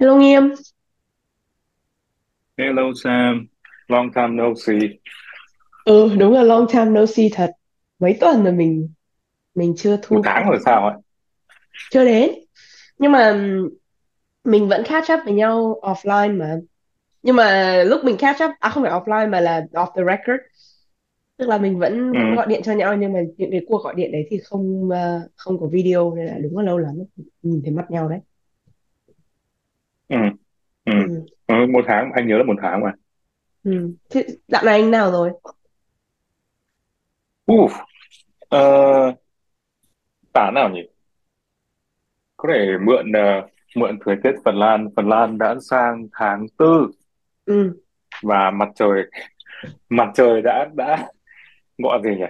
Hello Nghiêm, Hello Sam, long time no see. ừ đúng là long time no see thật. Mấy tuần rồi mình mình chưa Một thu tháng rồi sao ấy? chưa đến. Nhưng mà mình vẫn catch up với nhau offline mà. Nhưng mà lúc mình catch up, à không phải offline mà là off the record. Tức là mình vẫn Ừ, gọi điện cho nhau nhưng mà những cái cuộc gọi điện đấy thì không ờ, không có video nên là đúng là lâu lắm nhìn thấy mặt nhau đấy. Ừ, ừ. Ừ. Ừ, một tháng, anh nhớ là một tháng mà. Ừ. Thế dạo này anh nào rồi? Uf, ờ, tả nào nhỉ? Có thể mượn ờ, mượn thời tiết Phần Lan. Phần Lan đã sang tháng tư Ừ. và mặt trời mặt trời đã đã gọi gì nhỉ?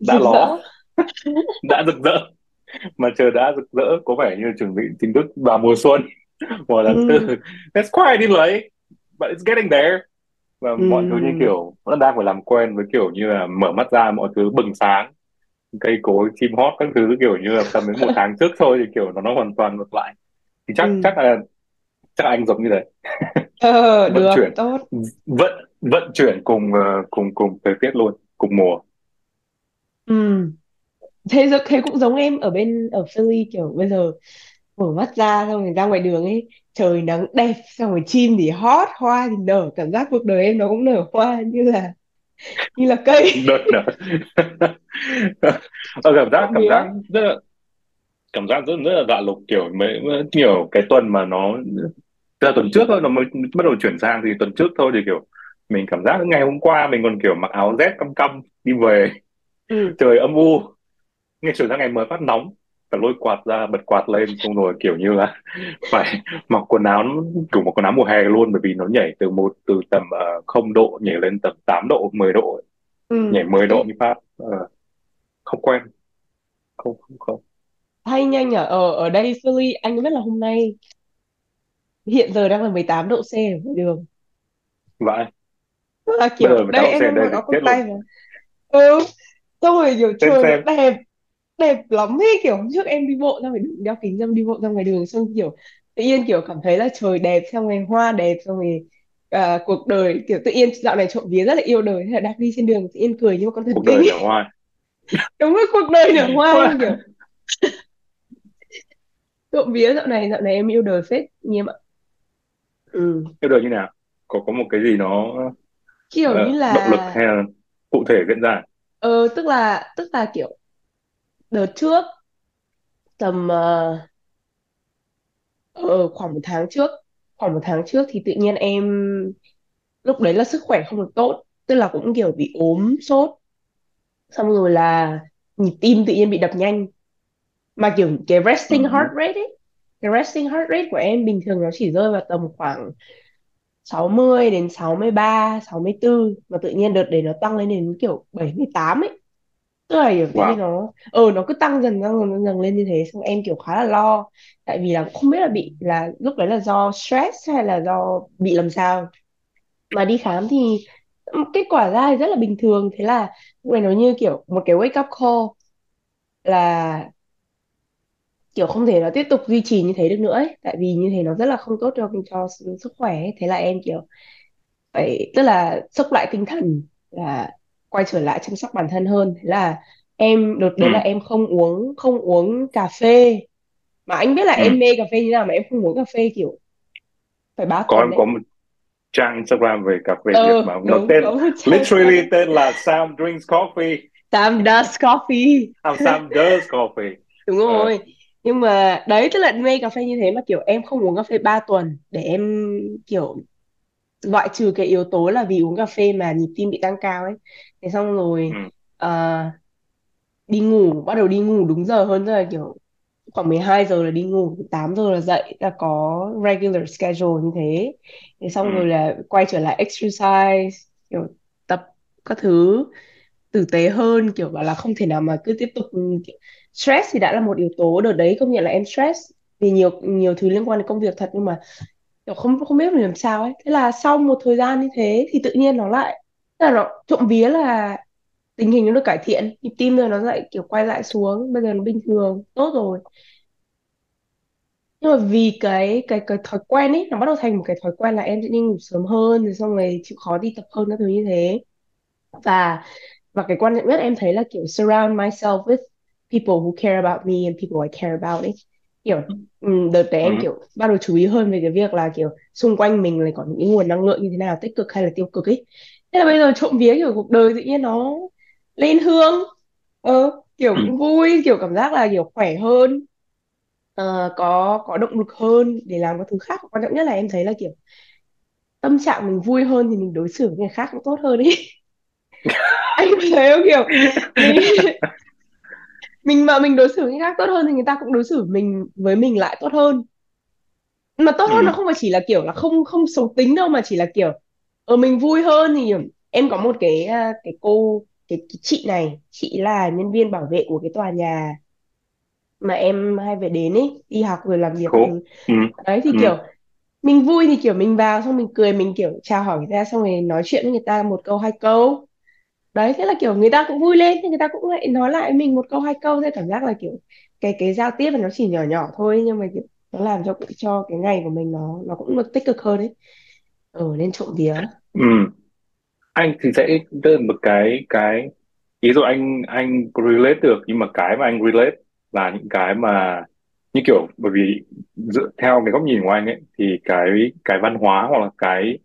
Đã Rực ló, đã rực rỡ. Mặt trời đã rực rỡ, có vẻ như chuẩn bị chính thức vào mùa xuân tháng tư. Ừ. That's quite delay, but it's getting there. Và mọi thứ như Ừ. kiểu vẫn đang phải làm quen với kiểu như là mở mắt ra mọi thứ bừng sáng cây cối chim hót các thứ kiểu như là tầm đến một tháng trước thôi thì kiểu nó nó hoàn toàn ngược lại thì chắc Ừ. chắc là chắc là anh giống như thế Ờ vận được, chuyển tốt. vận vận chuyển cùng ờ, cùng cùng thời tiết luôn cùng mùa Ừ. thế thế cũng giống em ở bên ở Philly kiểu bây giờ mở mắt ra xong rồi ra ngoài đường ấy trời nắng đẹp xong rồi chim thì hót hoa thì nở cảm giác cuộc đời em nó cũng nở hoa như là như là cây. Đợt nữa Ờ, cảm giác cảm giác rất là cảm giác rất rất là lạ lùng kiểu mấy nhiều cái tuần mà nó từ tuần trước thôi nó mới bắt đầu chuyển sang thì tuần trước thôi thì kiểu mình cảm giác ngày hôm qua mình còn kiểu mặc áo rét căm căm đi về. Ừ. Trời âm u. Ngay chuyển sang ngày mới phát nóng phải lôi quạt ra bật quạt lên xong rồi kiểu như là phải mặc quần áo kiểu mặc quần áo mùa hè luôn bởi vì nó nhảy từ một từ tầm uh, 0 độ nhảy lên tầm 8 độ 10 độ ừ. Nhảy 10 Ê, độ như phát Ờ, không quen. Không không không. Hay nhanh nhở ở ở đây Philly anh biết là hôm nay hiện giờ đang là 18 độ C ở ngoài đường. Vậy là bây kiểu giờ với đây tao em xe đang đây mặc thì áo chết quần luôn tây mà. Ừ xong rồi kiểu xem trời nó xem. đẹp đẹp lắm ấy kiểu hôm trước em đi bộ ra ngoài đường đeo kính dâm đi bộ ra ngoài đường xong kiểu tự nhiên kiểu cảm thấy là trời đẹp xong rồi hoa đẹp xong rồi à, cuộc đời kiểu tự nhiên dạo này trộm vía rất là yêu đời thế là đang đi trên đường tự nhiên cười như một con thần cuộc kinh. đời nở hoa. Đúng là cuộc đời nở hoa em kiểu trộm vía dạo này dạo này em yêu đời phết nghiêm ạ. Ừ. yêu đời như nào? Có có một cái gì nó kiểu như ờ, động lực là hay là cụ thể diễn ra? Ờ tức là tức là kiểu đợt trước tầm ờ, ờ, khoảng một tháng trước khoảng một tháng trước thì tự nhiên em lúc đấy là sức khỏe không được tốt tức là cũng kiểu bị ốm sốt. Xong rồi là nhịp tim tự nhiên bị đập nhanh. Mà kiểu cái ừ. resting heart rate ấy cái resting heart rate của em bình thường nó chỉ rơi vào tầm khoảng 60 đến sáu sáu mươi ba sáu mươi bốn mà tự nhiên đợt đấy nó tăng lên đến kiểu 78 ấy tức là kiểu wow nó ờ nó cứ tăng dần tăng dần, dần lên như thế xong em kiểu khá là lo tại vì là không biết là bị là lúc đấy là do stress hay là do bị làm sao mà đi khám thì kết quả ra thì rất là bình thường thế là lúc này nó như kiểu một cái wake up call là kiểu không thể nó tiếp tục duy trì như thế được nữa ấy. tại vì như thế nó rất là không tốt cho cho sức khỏe ấy. thế là em kiểu phải tức là xốc lại tinh thần là quay trở lại chăm sóc bản thân hơn. Thế là em đợt ừ. đấy là em không uống không uống cà phê. Mà anh biết là Ừ. em mê cà phê như nào mà em không uống cà phê kiểu phải 3 có tuần em có một trang Instagram về cà phê Việt ờ mà nó đúng tên literally Instagram. tên là Sam Drinks Coffee. Sam Does Coffee. À, Sam Does Coffee. Đúng Ờ, rồi. Nhưng mà đấy tức là mê cà phê như thế mà kiểu em không uống cà phê 3 tuần để em kiểu loại trừ cái yếu tố là vì uống cà phê mà nhịp tim bị tăng cao ấy thế xong rồi ừ. ờ, đi ngủ bắt đầu đi ngủ đúng giờ hơn là kiểu khoảng 12 giờ là đi ngủ 8 giờ là dậy là có regular schedule như thế thế Ừ. xong rồi là quay trở lại exercise kiểu tập các thứ tử tế hơn kiểu bảo là không thể nào mà cứ tiếp tục kiểu, stress thì đã là một yếu tố đợt đấy công nhận là em stress vì nhiều nhiều thứ liên quan đến công việc thật nhưng mà kiểu không không biết mình làm sao ấy. Thế là sau một thời gian như thế thì tự nhiên nó lại tức là nó trộm vía là tình hình nó được cải thiện. Nhịp tim rồi nó lại kiểu quay lại xuống, bây giờ nó bình thường, tốt rồi. Nhưng mà vì cái cái cái thói quen ấy, nó bắt đầu thành một cái thói quen là em sẽ đi ngủ sớm hơn, rồi xong rồi chịu khó đi tập hơn các thứ như thế. Và và cái quan trọng nhất em thấy là kiểu surround myself with people who care about me and people I care about ấy kiểu ừm, đợt đấy ừ. em kiểu bắt đầu chú ý hơn về cái việc là kiểu xung quanh mình lại có những cái nguồn năng lượng như thế nào tích cực hay là tiêu cực ấy. Thế là bây giờ trộm vía kiểu cuộc đời tự nhiên nó lên hương. Ờ, kiểu Ừ. cũng vui kiểu cảm giác là kiểu khỏe hơn. Ờ, có có động lực hơn để làm các thứ khác. Quan trọng nhất là em thấy là kiểu tâm trạng mình vui hơn thì mình đối xử với người khác cũng tốt hơn ấy. Anh thấy không? Kiểu mình mình mà mình đối xử với người khác tốt hơn thì người ta cũng đối xử mình với mình lại tốt hơn mà tốt hơn nó Ừ. không phải chỉ là kiểu là không không xấu tính đâu mà chỉ là kiểu ở mình vui hơn thì em có một cái à, cái cô cái, cái chị này chị là nhân viên bảo vệ của cái tòa nhà mà em hay phải đến ấy đi học rồi làm việc Cool. Ừ. đấy thì Ừ. kiểu mình vui thì kiểu mình vào xong mình cười mình kiểu chào hỏi người ta xong rồi nói chuyện với người ta một câu hai câu đấy thế là kiểu người ta cũng vui lên thì người ta cũng lại nói lại mình một câu hai câu thế cảm giác là kiểu cái cái giao tiếp nó chỉ nhỏ nhỏ thôi nhưng mà kiểu nó làm cho cho cái ngày của mình nó nó cũng được tích cực hơn đấy ừ ờ, nên trộm vía Ừ. anh thì sẽ đơn một cái cái ý rồi anh anh relate được nhưng mà cái mà anh relate là những cái mà như kiểu bởi vì dựa theo cái góc nhìn của anh ấy thì cái cái văn hóa hoặc là cái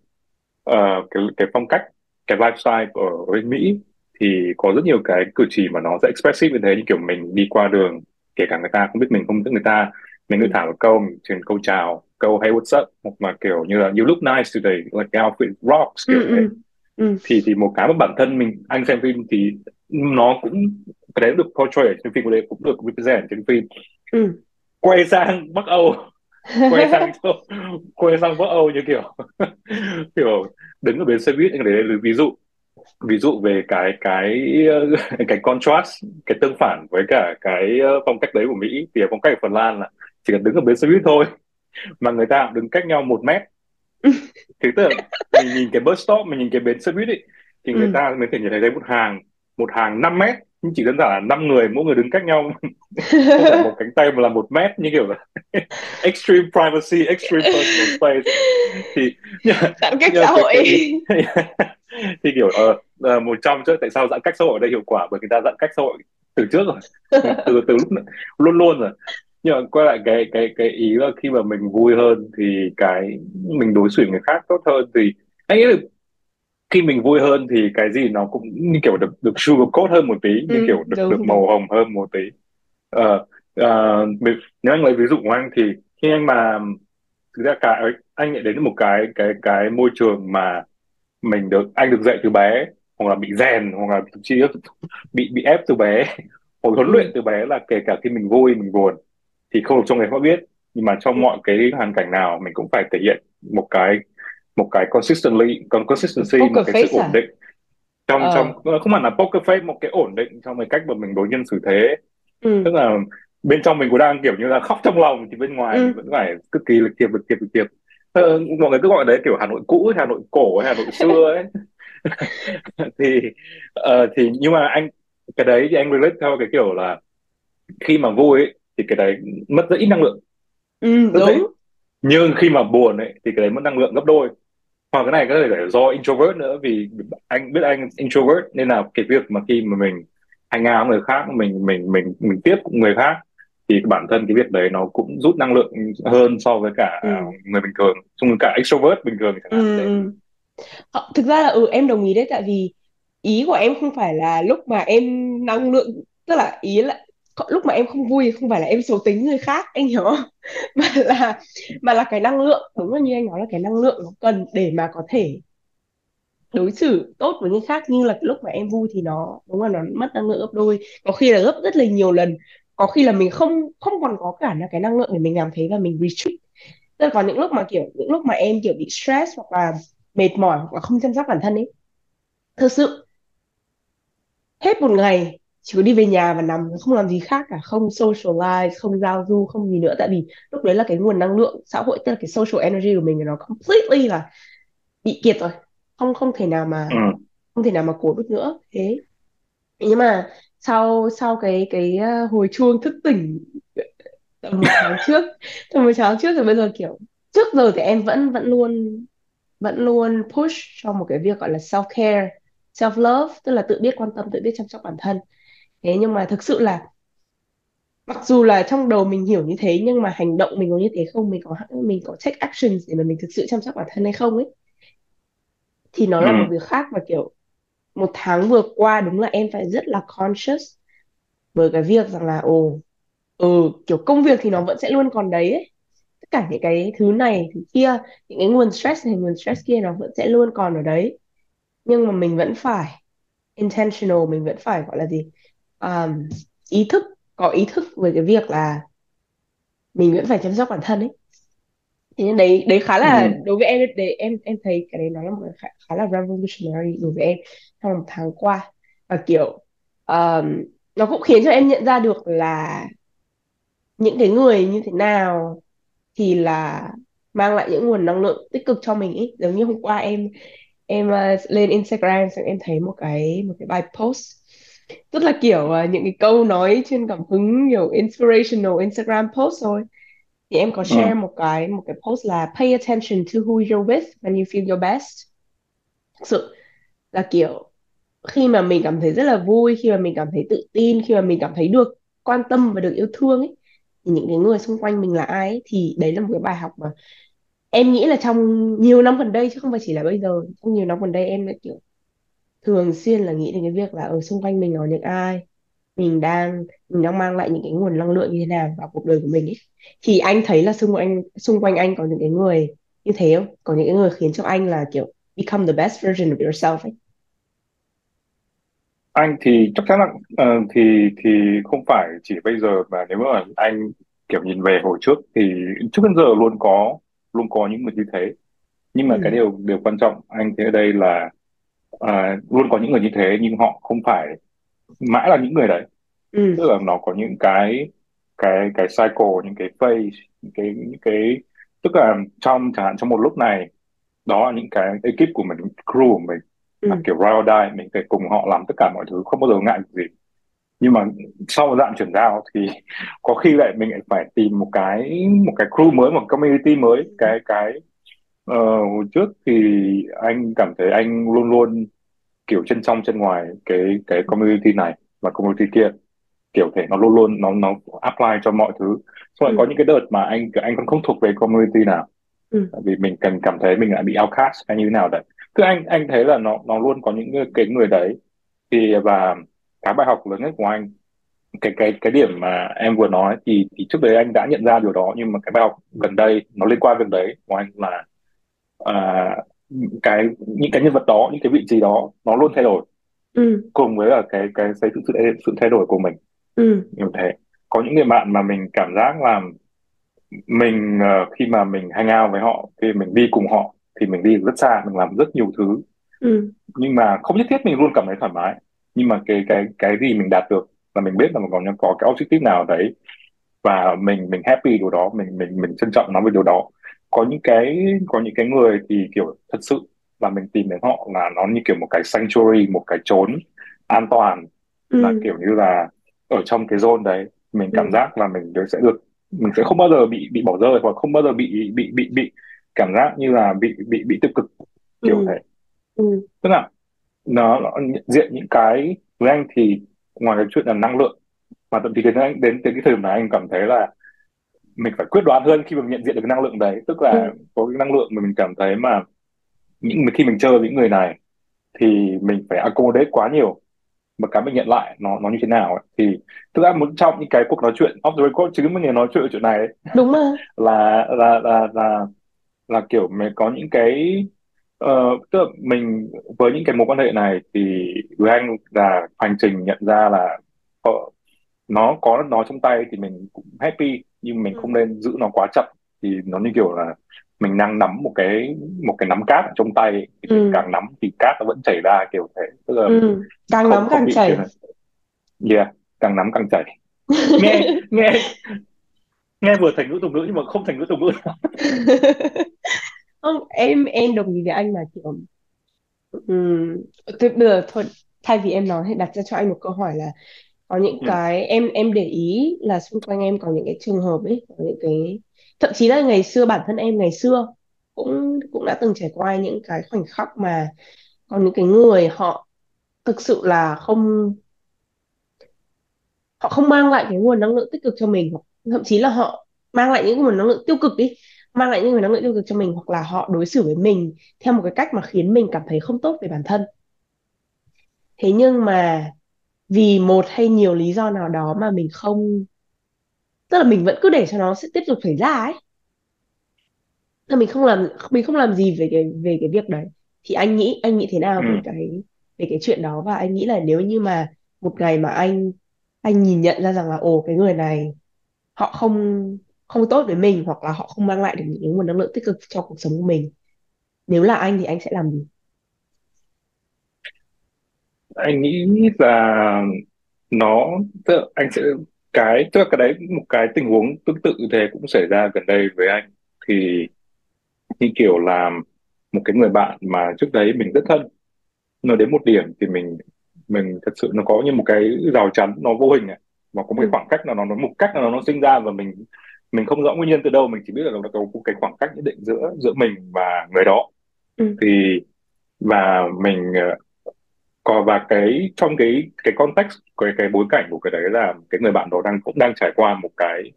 uh, cái cái phong cách cái lifestyle ở bên Mỹ thì có rất nhiều cái cử chỉ mà nó sẽ expressive như thế như kiểu mình đi qua đường kể cả người ta không biết mình không biết người ta mình cứ ừ. thả một câu mình truyền câu chào câu hey what's up hoặc là kiểu như là you look nice today like your outfit rocks kiểu ừ thế. ừ. Ừ. Thì thì một cái mà bản thân mình anh xem phim thì nó cũng cái đấy được portray ở trên phim của đây cũng được represent trên phim. Ừ. Quay sang Bắc Âu quay sang quay sang Bắc Âu như kiểu kiểu đứng ở bến xe buýt anh để lấy ví dụ ví dụ về cái cái cái contrast cái tương phản với cả cái ờ, phong cách đấy của Mỹ thì phong cách ở Phần Lan là chỉ cần đứng ở bến xe buýt thôi mà người ta đứng cách nhau một mét. Thì tức là mình nhìn cái bus stop mình nhìn cái bến xe buýt ấy thì người ừ. ta mới thể nhìn thấy một hàng một hàng 5 mét nhưng chỉ đơn giản là năm người mỗi người đứng cách nhau. Không phải một cánh tay mà là một mét như kiểu là extreme privacy extreme personal space. Thì giãn cách xã hội. Cái thì kiểu ờ, một trong chứ tại sao giãn cách xã hội ở đây hiệu quả bởi người ta giãn cách xã hội từ trước rồi. Từ từ lúc luôn luôn rồi. Nhưng mà quay lại cái cái cái ý là khi mà mình vui hơn thì cái mình đối xử người khác tốt hơn thì anh là khi mình vui hơn thì cái gì nó cũng như kiểu được được sugarcoat hơn một tí như ừ kiểu được được đúng. màu đúng hồng hơn một tí. Ờ ờ, vì- nếu anh lấy ví dụ của anh thì khi anh mà thực ra cả anh lại đến một cái cái cái môi trường mà mình được anh được dạy từ bé hoặc là bị rèn hoặc là thậm chí bị bị ép từ bé hoặc huấn luyện ừ từ bé là kể cả khi mình vui mình buồn thì không được cho người khác biết. Nhưng mà trong ừ. mọi cái hoàn cảnh nào mình cũng phải thể hiện một cái một cái consistently còn consistency một poker cái sự face ổn à? định. Trong trong ờ không hẳn là poker face một cái ổn định trong cái cách mà mình đối nhân xử thế. Ừ. Tức là bên trong mình cũng đang kiểu như là khóc trong lòng thì bên ngoài mình ừ vẫn phải cực kỳ lịch thiệp lịch thiệp lịch thiệp ờ, mọi người cứ gọi đấy kiểu Hà Nội cũ Hà Nội cổ Hà Nội xưa ấy. Thì ờ, thì nhưng mà anh cái đấy thì anh relate theo cái kiểu là khi mà vui ấy, thì cái đấy mất rất ít năng lượng. Ừ đúng. Nhưng khi mà buồn ấy thì cái đấy mất năng lượng gấp đôi hoặc cái này có thể là do introvert nữa vì anh biết anh introvert nên là cái việc mà khi mà mình out với người khác mình mình mình mình tiếp người khác thì bản thân cái việc đấy nó cũng rút năng lượng hơn so với cả ừ. người bình thường. Chung cả extrovert bình thường chẳng hạn ừ. ừ Ờ, thực ra là ừ em đồng ý đấy tại vì ý của em không phải là lúc mà em năng lượng tức là ý là lúc mà em không vui thì không phải là em xấu tính người khác, anh hiểu không? Mà là mà là cái năng lượng, đúng là như anh nói là cái năng lượng nó cần để mà có thể đối xử tốt với người khác. Như là lúc mà em vui thì nó, đúng là nó mất năng lượng gấp đôi. Có khi là gấp rất là nhiều lần. Có khi là mình không không còn có cả là cái năng lượng để mình làm thế và mình retreat. Tức là có những lúc mà, kiểu, những lúc mà em, kiểu, bị stress hoặc là mệt mỏi hoặc là không chăm sóc bản thân ấy, thực sự, hết một ngày chỉ có đi về nhà và nằm không làm gì khác cả không socialize không giao du không gì nữa. Tại vì lúc đấy là cái nguồn năng lượng xã hội tức là cái social energy của mình nó completely là bị kiệt rồi. Không không thể nào mà ừ. không thể nào mà cố được nữa. Thế. Nhưng mà sau sau cái cái uh, hồi chuông thức tỉnh tầm một tháng trước tầm một tháng trước rồi bây giờ kiểu trước giờ thì em vẫn vẫn luôn vẫn luôn push cho một cái việc gọi là self care self love tức là tự biết quan tâm tự biết chăm sóc bản thân thế nhưng mà thực sự là mặc dù là trong đầu mình hiểu như thế nhưng mà hành động mình có như thế không? Mình có mình có take actions để mà mình thực sự chăm sóc bản thân hay không ấy? Thì nó ừ là một việc khác và kiểu một tháng vừa qua đúng là em phải rất là conscious với cái việc rằng là ồ ừ kiểu công việc thì nó vẫn sẽ luôn còn đấy ấy. tất cả những cái thứ này thứ kia những cái nguồn stress này nguồn stress kia nó vẫn sẽ luôn còn ở đấy. Nhưng mà mình vẫn phải intentional mình vẫn phải gọi là gì um, ý thức có ý thức về cái việc là mình vẫn phải chăm sóc bản thân ấy. Thế nên đấy đấy khá là ừ. đối với em đấy em em thấy cái đấy nó là một cái khá, khá là revolutionary đối với em trong một tháng qua. Và kiểu um, nó cũng khiến cho em nhận ra được là những cái người như thế nào thì là mang lại những nguồn năng lượng tích cực cho mình ý giống như hôm qua em em uh, lên Instagram xong em thấy một cái một cái bài post rất là kiểu uh, những cái câu nói chuyên cảm hứng kiểu inspirational Instagram post thôi. Thì em có share ừ một cái một cái post là pay attention to who you're with when you feel your best. Thực sự là kiểu khi mà mình cảm thấy rất là vui khi mà mình cảm thấy tự tin khi mà mình cảm thấy được quan tâm và được yêu thương ấy thì những cái người xung quanh mình là ai ấy, thì đấy là một cái bài học mà em nghĩ là trong nhiều năm gần đây chứ không phải chỉ là bây giờ trong nhiều năm gần đây em đã kiểu thường xuyên là nghĩ đến cái việc là ở xung quanh mình có những ai mình đang mình đang mang lại những cái nguồn năng lượng như thế nào vào cuộc đời của mình ấy thì anh thấy là xung quanh xung quanh anh có những cái người như thế không? Có những cái người khiến cho anh là kiểu become the best version of yourself ấy. Anh thì chắc chắn là ờ, thì thì không phải chỉ bây giờ mà nếu mà anh kiểu nhìn về hồi trước thì trước đến giờ luôn có luôn có những người như thế. Nhưng mà cái ừ. điều điều quan trọng anh thấy ở đây là à, luôn có những người như thế nhưng họ không phải mãi là những người đấy. Ừ. Tức là nó có những cái cái cái cycle những cái phase những cái những cái tức là trong chẳng hạn trong một lúc này đó là những cái ekip của mình crew của mình là ừ kiểu ride die mình phải cùng họ làm tất cả mọi thứ không bao giờ ngại gì. Nhưng mà sau một đoạn chuyển giao thì có khi lại mình lại phải tìm một cái một cái crew mới một community mới cái cái ờ, hồi trước thì anh cảm thấy anh luôn luôn kiểu chân trong chân ngoài cái cái community này và community kia. Kiểu thể nó luôn luôn nó nó apply cho mọi thứ. Xong có ừ. những cái đợt mà anh anh còn không thuộc về community nào. Ừ. Tại vì mình cần cảm thấy mình lại bị outcast hay như thế nào đấy. Cứ anh anh thấy là nó nó luôn có những cái cái người đấy. Thì và cái bài học lớn nhất của anh cái cái cái điểm mà em vừa nói thì thì trước đấy anh đã nhận ra điều đó. Nhưng mà cái bài học gần đây nó liên quan việc đấy của anh là à, cái những cái nhân vật đó những cái vị trí đó nó luôn thay đổi. Ừ. Cùng với là cái cái sự sự sự thay đổi của mình. Ừ. Như thế. Có những người bạn mà mình cảm giác là mình ờ, khi mà mình hang out với họ khi mình đi cùng họ thì mình đi rất xa mình làm rất nhiều thứ. Ừ. Nhưng mà không nhất thiết mình luôn cảm thấy thoải mái. Nhưng mà cái cái cái gì mình đạt được là mình biết là mình còn có cái objective nào đấy. Và mình mình happy điều đó mình mình mình trân trọng nó về điều đó có những cái có những cái người thì kiểu thật sự là mình tìm đến họ là nó như kiểu một cái sanctuary một cái chốn an toàn là ừ kiểu như là ở trong cái zone đấy. Mình cảm ừ. giác là mình được sẽ được mình sẽ không bao giờ bị bị bỏ rơi hoặc không bao giờ bị bị bị bị cảm giác như là bị bị bị tiêu cực kiểu ừ. thế. Ừ. Tức là nó, nó diện những cái với anh thì ngoài cái chuyện là năng lượng mà thậm chí đến anh đến tới cái thời điểm này anh cảm thấy là mình phải quyết đoán hơn khi mình nhận diện được cái năng lượng đấy. Tức là ừ. có cái năng lượng mà mình cảm thấy mà những khi mình chơi với những người này thì mình phải accommodate quá nhiều mà cái mình nhận lại nó nó như thế nào ấy. thì thực ra một trong những cái cuộc nói chuyện off the record chứ mình nói chuyện ở chuyện này ấy, đúng mà là là là là là kiểu mình có những cái ờ, tức là mình với những cái mối quan hệ này thì với anh là hành trình nhận ra là ờ, nó có nó trong tay thì mình cũng happy nhưng mình không ừ. nên giữ nó quá chặt thì nó như kiểu là mình đang nắm một cái một cái nắm cát ở trong tay ấy. thì ừ. càng nắm thì cát nó vẫn chảy ra kiểu thế. Tức là ừ càng không nóng không càng kiểu chảy. này yeah càng nắm càng chảy. Nghe nghe nghe vừa thành ngữ tục ngữ nhưng mà không thành ngữ tục ngữ. Không em em đồng ý với anh là kiểu um, thế bây giờ thôi thay vì em nói thì đặt ra cho anh một câu hỏi là có những ừ, cái em em để ý là xung quanh em có những cái trường hợp ấy có những cái thậm chí là ngày xưa bản thân em ngày xưa cũng cũng đã từng trải qua những cái khoảnh khắc mà có những cái người họ thực sự là không họ không mang lại cái nguồn năng lượng tích cực cho mình thậm chí là họ mang lại những nguồn năng lượng tiêu cực đi mang lại những nguồn năng lượng tiêu cực cho mình hoặc là họ đối xử với mình theo một cái cách mà khiến mình cảm thấy không tốt về bản thân. Thế nhưng mà vì một hay nhiều lý do nào đó mà mình không tức là mình vẫn cứ để cho nó sẽ tiếp tục xảy ra ấy. Là mình không làm mình không làm gì về cái về cái việc đấy. Thì anh nghĩ anh nghĩ thế nào ừ. về cái về cái chuyện đó? Và anh nghĩ là nếu như mà một ngày mà anh anh nhìn nhận ra rằng là ồ cái người này họ không không tốt với mình hoặc là họ không mang lại được những nguồn năng lượng tích cực cho cuộc sống của mình nếu là anh thì anh sẽ làm gì anh nghĩ là nó tức là anh sẽ cái tức là cái đấy một cái tình huống tương tự thế cũng xảy ra gần đây với anh. Thì như kiểu là một cái người bạn mà trước đấy mình rất thân nó đến một điểm thì mình mình thật sự nó có như một cái rào chắn nó vô hình ạ và có một cái ừ. khoảng cách nào nó nó một cách nào nó, nó sinh ra và mình mình không rõ nguyên nhân từ đâu mình chỉ biết là nó có một cái khoảng cách nhất định giữa giữa mình và người đó. Ừ. Thì và mình ờ, còn và cái trong cái cái context cái cái bối cảnh của cái đấy là cái người bạn đó đang cũng đang trải qua một cái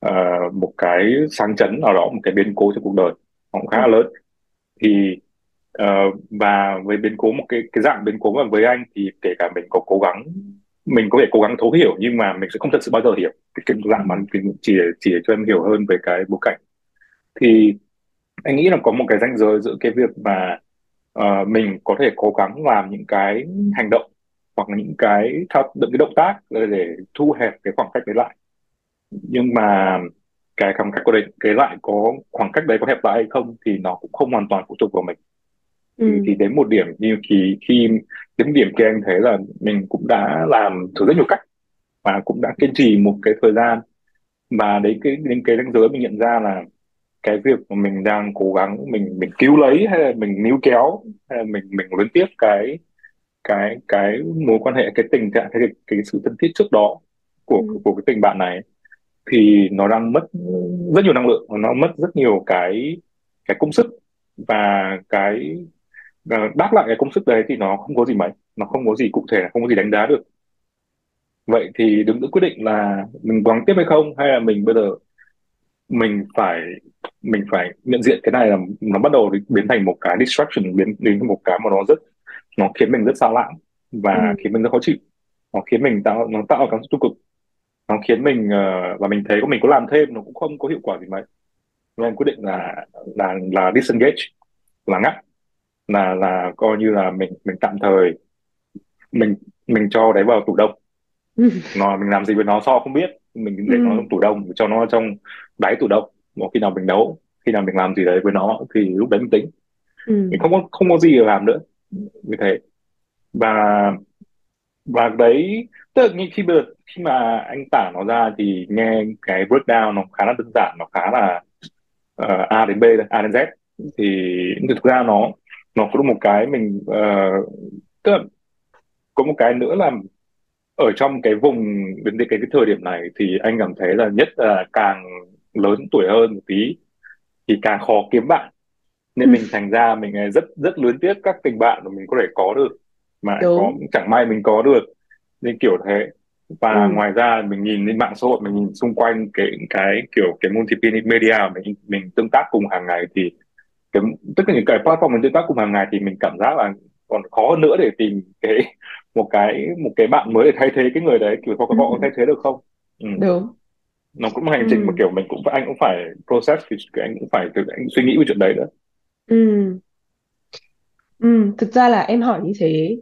ờ, một cái sang chấn nào đó một cái biến cố trong cuộc đời nó cũng khá ừ. là lớn. Thì ờ, và với biến cố một cái cái dạng biến cố mà với anh thì kể cả mình có cố gắng mình có thể cố gắng thấu hiểu nhưng mà mình sẽ không thật sự bao giờ hiểu cái, cái dạng mà chỉ chỉ cho em hiểu hơn về cái bối cảnh. Thì anh nghĩ là có một cái ranh giới giữa cái việc mà ờ, mình có thể cố gắng làm những cái hành động hoặc là những cái thao những cái động tác để, thu hẹp cái khoảng cách đấy lại. Nhưng mà cái khoảng cách của đấy cái lại có khoảng cách đấy có hẹp lại hay không thì nó cũng không hoàn toàn phụ thuộc vào mình. Thì, ừ. thì đến một điểm như khi khi đến điểm kia anh thấy là mình cũng đã làm thử rất nhiều cách và cũng đã kiên trì một cái thời gian. Và đấy cái đến cái ranh giới mình nhận ra là cái việc mà mình đang cố gắng mình mình cứu lấy hay là mình níu kéo hay là mình mình luyến tiếc cái cái cái mối quan hệ cái tình trạng cái cái sự thân thiết trước đó của ừ. của cái tình bạn này thì nó đang mất rất nhiều năng lượng nó mất rất nhiều cái cái công sức và cái ờ, đáp lại cái công sức đấy thì nó không có gì mấy nó không có gì cụ thể không có gì đánh giá được. Vậy thì đứng giữa quyết định là mình cố gắng tiếp hay không hay là mình bây giờ mình phải mình phải nhận diện cái này là nó bắt đầu biến thành một cái distraction biến đến một cái mà nó rất nó khiến mình rất sao lãng và ừ. khiến mình rất khó chịu. Nó khiến mình tạo nó tạo cảm xúc tiêu cực. Nó khiến mình ờ, và mình thấy mình có làm thêm nó cũng không có hiệu quả gì mấy. Nên quyết định là là là disengage là ngắt. Là là coi như là mình mình tạm thời mình mình cho đấy vào tủ đông. Ừ. Nó mình làm gì với nó so không biết. Mình để nó ừ trong tủ đông cho nó trong đáy tủ đông một khi nào mình nấu khi nào mình làm gì đấy với nó thì lúc đấy mình tính. Ừ. Mình không có không có gì để làm nữa. Như thế. Và và đấy tức là khi bây giờ khi mà anh tả nó ra thì nghe cái breakdown nó khá là đơn giản nó khá là ờ, A đến B A đến Z. Thì thực ra nó nó có một cái mình ờ, tức là có một cái nữa là ở trong cái vùng đến cái, cái thời điểm này thì anh cảm thấy là nhất là càng lớn tuổi hơn một tí thì càng khó kiếm bạn. Nên mình thành ra mình rất rất luyến tiếc các tình bạn mà mình có thể có được mà lại có đúng. chẳng may mình có được. Nên kiểu thế. Và ừ. ngoài ra mình nhìn lên mạng xã hội mình nhìn xung quanh cái cái kiểu cái multimedia mình mình tương tác cùng hàng ngày thì cái tất cả những cái platform mình tương tác cùng hàng ngày thì mình cảm giác là còn khó hơn nữa để tìm cái một cái một cái bạn mới để thay thế cái người đấy. Kiểu có ừ. họ có thay thế được không? Ừ. đúng nó cũng hành trình mà ừ. kiểu mình cũng phải anh cũng phải process thì anh cũng phải tự anh suy nghĩ về chuyện đấy nữa. Ừ. Ừ thực ra là em hỏi như thế.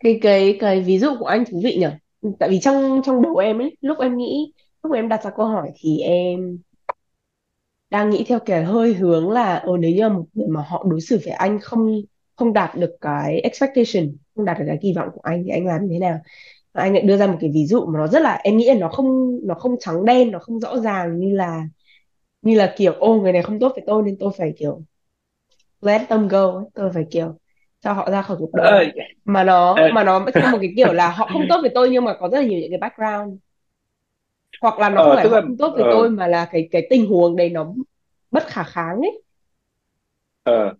Cái cái cái ví dụ của anh thú vị nhỉ tại vì trong trong đầu em ấy lúc em nghĩ lúc em đặt ra câu hỏi thì em đang nghĩ theo cái hơi hướng là ờ nếu như mà một người mà họ đối xử với anh không không đạt được cái expectation không đạt được cái kỳ vọng của anh thì anh làm như thế nào anh lại đưa ra một cái ví dụ mà nó rất là em nghĩ là nó không nó không trắng đen nó không rõ ràng như là như là kiểu ô người này không tốt với tôi nên tôi phải kiểu let them go tôi phải kiểu cho họ ra khỏi cuộc đời. Mà nó mà nó theo một cái kiểu là họ không tốt với tôi nhưng mà có rất là nhiều những cái background. Hoặc là nó không ờ, phải tức là không tốt với ờ, tôi mà là cái cái tình huống đấy nó bất khả kháng ấy. Ờ,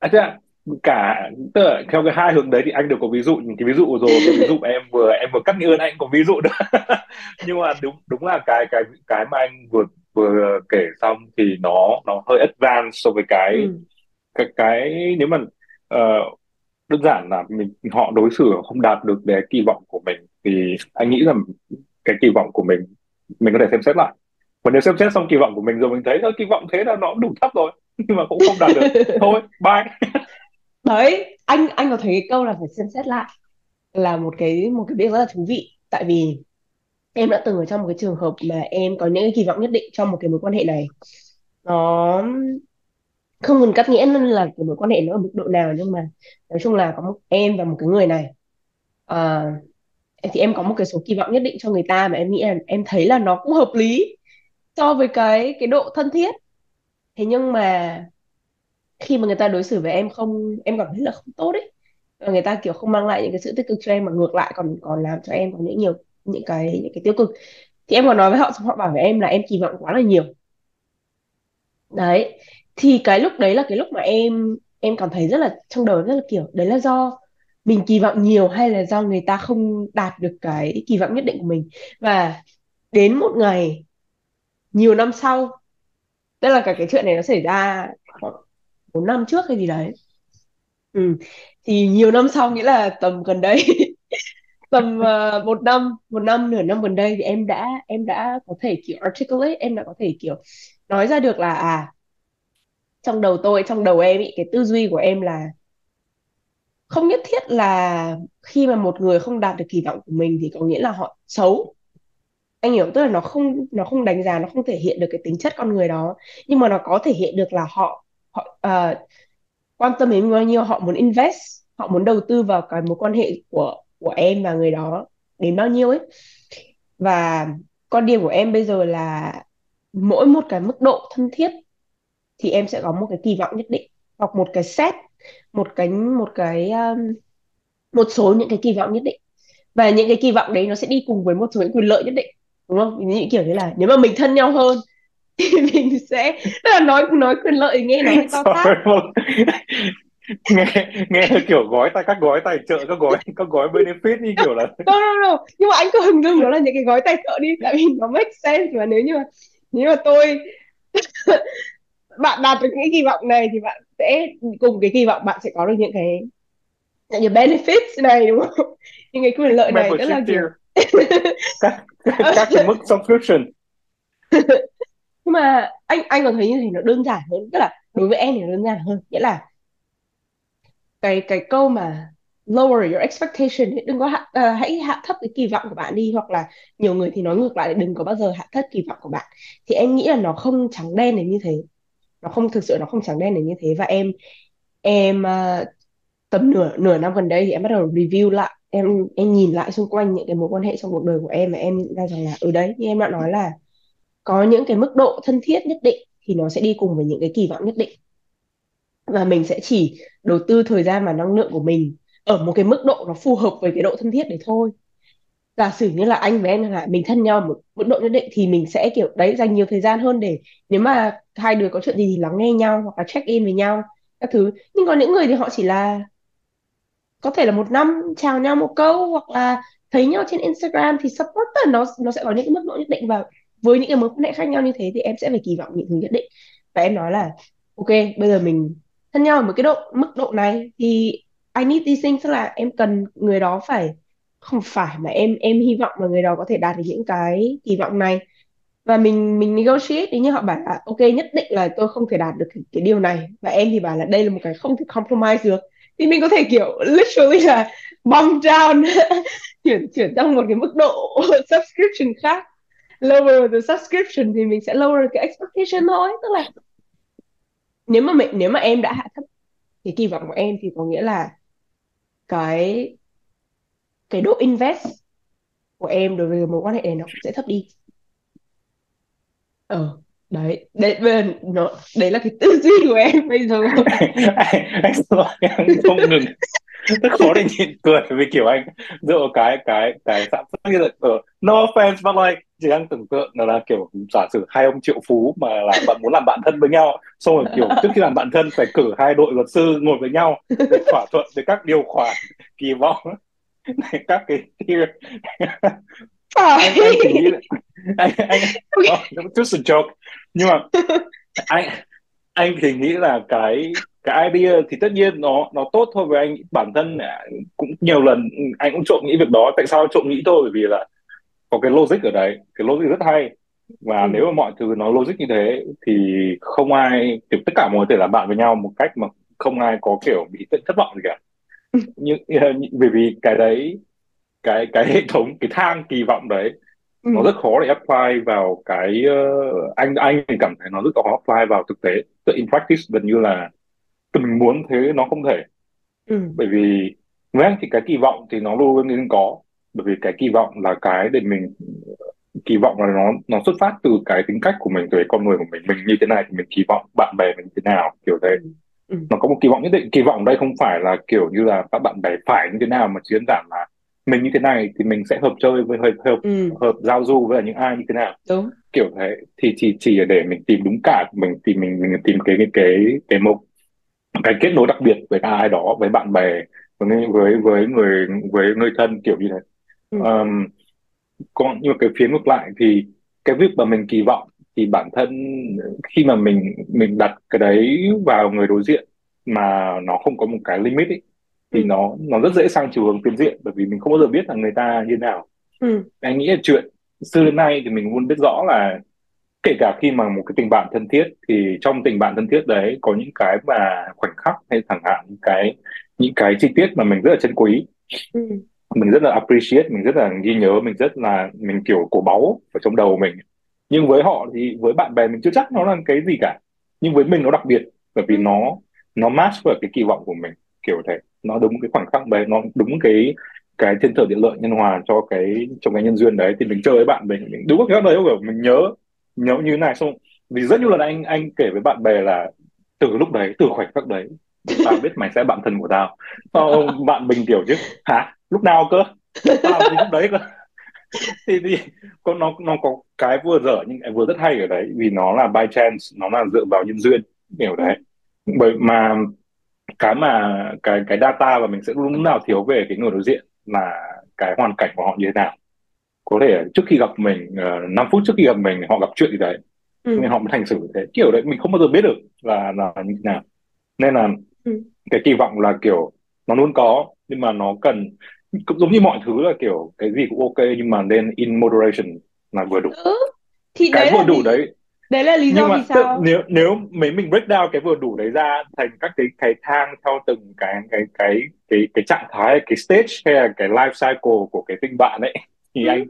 à, ạ, cả tức là theo cái hai hướng đấy thì anh đều có ví dụ. Những cái ví dụ rồi cái ví dụ em vừa em vừa cắt nghĩa anh cũng có ví dụ nữa. Nhưng mà đúng đúng là cái cái cái mà anh vừa vừa kể xong thì nó nó hơi advanced so với cái ừ. cái cái nếu mà ờ, đơn giản là mình họ đối xử không đạt được cái kỳ vọng của mình thì anh nghĩ rằng cái kỳ vọng của mình mình có thể xem xét lại. Và nếu xem xét xong kỳ vọng của mình rồi mình thấy "Ơ, kỳ vọng thế là nó đủ thấp rồi. Nhưng mà cũng không đạt được. Thôi bye đấy anh anh có thấy cái câu là phải xem xét lại là một cái một cái việc rất là thú vị. Tại vì em đã từng ở trong một cái trường hợp mà em có những cái kỳ vọng nhất định trong một cái mối quan hệ này. Nó không cần cắt nghĩa là cái mối quan hệ nó ở mức độ nào nhưng mà nói chung là có một em và một cái người này. À, thì em có một cái số kỳ vọng nhất định cho người ta mà em nghĩ là em thấy là nó cũng hợp lý so với cái cái độ thân thiết. Thế nhưng mà khi mà người ta đối xử với em không, em cảm thấy là không tốt ấy. Và người ta, kiểu, không mang lại những cái sự tích cực cho em, mà ngược lại còn còn làm cho em có những nhiều, những cái những cái tiêu cực. Thì em còn nói với họ xong họ bảo với em là em kỳ vọng quá là nhiều. Đấy. Thì cái lúc đấy là cái lúc mà em em cảm thấy rất là, trong đầu rất là kiểu, đấy là do mình kỳ vọng nhiều hay là do người ta không đạt được cái kỳ vọng nhất định của mình? Và đến một ngày, nhiều năm sau, tức là cả cái chuyện này nó xảy ra 4 năm trước hay gì đấy ừ. thì nhiều năm sau nghĩa là tầm gần đây tầm ờ, một năm một năm nửa năm gần đây thì em đã em đã có thể kiểu articulate em đã có thể kiểu nói ra được là à trong đầu tôi trong đầu em ý, cái tư duy của em là không nhất thiết là khi mà một người không đạt được kỳ vọng của mình thì có nghĩa là họ xấu anh hiểu tức là nó không nó không đánh giá nó không thể hiện được cái tính chất con người đó nhưng mà nó có thể hiện được là họ họ uh, quan tâm đến mình bao nhiêu họ muốn invest họ muốn đầu tư vào cái mối quan hệ của của em và người đó đến bao nhiêu ấy. Và quan điểm của em bây giờ là mỗi một cái mức độ thân thiết thì em sẽ có một cái kỳ vọng nhất định hoặc một cái set một cái một cái um, một số những cái kỳ vọng nhất định. Và những cái kỳ vọng đấy nó sẽ đi cùng với một số những quyền lợi nhất định đúng không? Những kiểu như là nếu mà mình thân nhau hơn thì mình sẽ tức là nói nói quyền lợi nghe nó to tát nghe nghe kiểu gói tài các gói tài trợ các gói các gói benefit như kiểu là no, no, no. nhưng mà anh cứ hình dung nó là những cái gói tài trợ đi tại vì nó make sense mà. Nếu như mà nếu mà tôi bạn đạt được những cái kỳ vọng này thì bạn sẽ cùng cái kỳ vọng bạn sẽ có được những cái những cái benefits này đúng không? Những cái quyền lợi này membership là kiểu tier. Các các cái mức subscription nhưng mà anh anh còn thấy như thế nó đơn giản hơn? Tức là đối với em thì nó đơn giản hơn. Nghĩa là cái cái câu mà lower your expectation ấy, đừng có hạ, uh, hãy hạ thấp cái kỳ vọng của bạn đi hoặc là nhiều người thì nói ngược lại là đừng có bao giờ hạ thấp kỳ vọng của bạn. Thì em nghĩ là nó không trắng đen đến như thế. Nó không thực sự nó không trắng đen đến như thế. Và em em uh, tầm nửa nửa năm gần đây thì em bắt đầu review lại. Em em nhìn lại xung quanh những cái mối quan hệ trong cuộc đời của em và em nhận ra rằng là ở đấy như em đã nói là có những cái mức độ thân thiết nhất định thì nó sẽ đi cùng với những cái kỳ vọng nhất định. Và mình sẽ chỉ đầu tư thời gian và năng lượng của mình ở một cái mức độ nó phù hợp với cái độ thân thiết đấy thôi. Giả sử như là anh với em là mình thân nhau một mức độ nhất định thì mình sẽ, kiểu, đấy, dành nhiều thời gian hơn để nếu mà hai đứa có chuyện gì thì lắng nghe nhau hoặc là check in với nhau, các thứ. Nhưng có những người thì họ chỉ là có thể là một năm chào nhau một câu hoặc là thấy nhau trên Instagram thì support nó nó sẽ có những cái mức độ nhất định và với những cái mối quan hệ khác nhau như thế thì em sẽ phải kỳ vọng những thứ nhất định. Và em nói là ok bây giờ mình thân nhau ở một cái độ mức độ này thì I need these things. Tức là em cần người đó phải không phải mà em em hy vọng là người đó có thể đạt được những cái kỳ vọng này. Và mình mình negotiate thì như họ bảo là ok nhất định là tôi không thể đạt được cái, cái điều này. Và em thì bảo là đây là một cái không thể compromise được. Thì mình có thể kiểu literally là bump down chuyển chuyển sang một cái mức độ subscription khác lower the subscription thì mình sẽ lower cái expectation thôi. Tức là nếu mà mình nếu mà em đã hạ thấp cái kỳ vọng của em thì có nghĩa là cái cái độ invest của em đối với mối quan hệ này nó cũng sẽ thấp đi. Ờ đấy đấy bây nó đấy là cái tư duy của em bây giờ. Anh, anh em không ngừng. Rất khó để nhịn cười vì kiểu anh dựa cái cái cái sản xuất như là ờ, no offense but like chỉ đang tưởng tượng là, là kiểu giả sử hai ông triệu phú mà là bạn muốn làm bạn thân với nhau xong rồi kiểu trước khi làm bạn thân phải cử hai đội luật sư ngồi với nhau để thỏa thuận về các điều khoản kỳ vọng. Các cái anh anh chỉ nghĩ là anh anh oh, just a joke. Nhưng mà anh anh thì nghĩ là cái cái idea thì tất nhiên nó nó tốt thôi với anh. Bản thân cũng nhiều lần anh cũng trộm nghĩ việc đó. Tại sao trộm nghĩ thôi? Bởi vì là có cái logic ở đấy cái logic rất hay và ừ. nếu mà mọi thứ nó logic như thế thì không ai kiểu tất cả mọi người có thể làm bạn với nhau một cách mà không ai có kiểu bị thất vọng gì cả nhưng bởi vì cái đấy cái cái hệ thống cái thang kỳ vọng đấy ừ. nó rất khó để apply vào cái uh, anh anh thì cảm thấy nó rất khó apply vào thực tế tự in practice gần như là mình muốn thế nó không thể ừ. bởi vì với anh thì cái kỳ vọng thì nó luôn luôn có bởi vì cái kỳ vọng là cái để mình kỳ vọng là nó nó xuất phát từ cái tính cách của mình từ cái con người của mình mình như thế này thì mình kỳ vọng bạn bè mình như thế nào kiểu thế ừ. Ừ. nó có một kỳ vọng nhất định kỳ vọng đây không phải là kiểu như là các bạn bè phải như thế nào mà chỉ đơn giản là mình như thế này thì mình sẽ hợp chơi với hợp hợp, ừ. hợp giao du với những ai như thế nào đúng kiểu thế thì chỉ chỉ để mình tìm đúng cả mình tìm mình mình tìm cái cái cái cái một cái kết nối đặc biệt với ai đó với bạn bè với với với người với người thân kiểu như thế ừ. um, còn nhưng mà cái phía ngược lại thì cái việc mà mình kỳ vọng thì bản thân khi mà mình mình đặt cái đấy vào người đối diện mà nó không có một cái limit ấy, thì ừ. nó nó rất dễ sang chiều hướng phiến diện bởi vì mình không bao giờ biết là người ta như nào ừ. anh nghĩ là chuyện xưa đến nay thì mình luôn biết rõ là kể cả khi mà một cái tình bạn thân thiết thì trong tình bạn thân thiết đấy có những cái mà khoảnh khắc hay chẳng hạn những cái những cái chi tiết mà mình rất là trân quý ừ. Mình rất là appreciate mình rất là ghi nhớ mình rất là mình kiểu cổ báu ở trong đầu mình. Nhưng với họ thì với bạn bè mình chưa chắc nó là cái gì cả. Nhưng với mình nó đặc biệt bởi vì ừ. nó nó match với cái kỳ vọng của mình kiểu thế. Nó đúng cái khoảnh khắc đấy nó đúng cái cái thiên thời địa lợi nhân hòa cho cái trong cái nhân duyên đấy. Thì mình chơi với bạn mình mình đúng cái đấy kiểu mình nhớ nhớ như thế này. Xong vì rất nhiều lần anh anh kể với bạn bè là từ lúc đấy từ khoảnh khắc đấy tao biết mày sẽ bạn thân của tao. Sau bạn mình kiểu chứ hả lúc nào cơ? Tao thì lúc đấy cơ? Thì thì có nó nó có cái vừa dở nhưng cái vừa rất hay ở đấy vì nó là by chance nó là dựa vào nhân duyên kiểu đấy. Bởi mà cái mà cái cái data và mình sẽ lúc nào thiếu về cái người đối diện là cái hoàn cảnh của họ như thế nào. Có thể trước khi gặp mình uh, ờ, 5 phút trước khi gặp mình họ gặp chuyện gì đấy ừ. nên họ mới thành xử thế. Kiểu đấy mình không bao giờ biết được là là như thế nào. Nên là ừ. cái kỳ vọng là kiểu nó luôn có nhưng mà nó cần cũng giống như mọi thứ là kiểu cái gì cũng ok nhưng mà nên in moderation là vừa đủ ừ. thì cái đấy vừa đủ lý... đấy đấy là lý do nhưng mà vì sao nếu nếu mấy mình break down cái vừa đủ đấy ra thành các cái cái thang theo từng cái cái cái cái cái trạng thái cái stage hay là cái life cycle của cái tình bạn ấy thì ừ. anh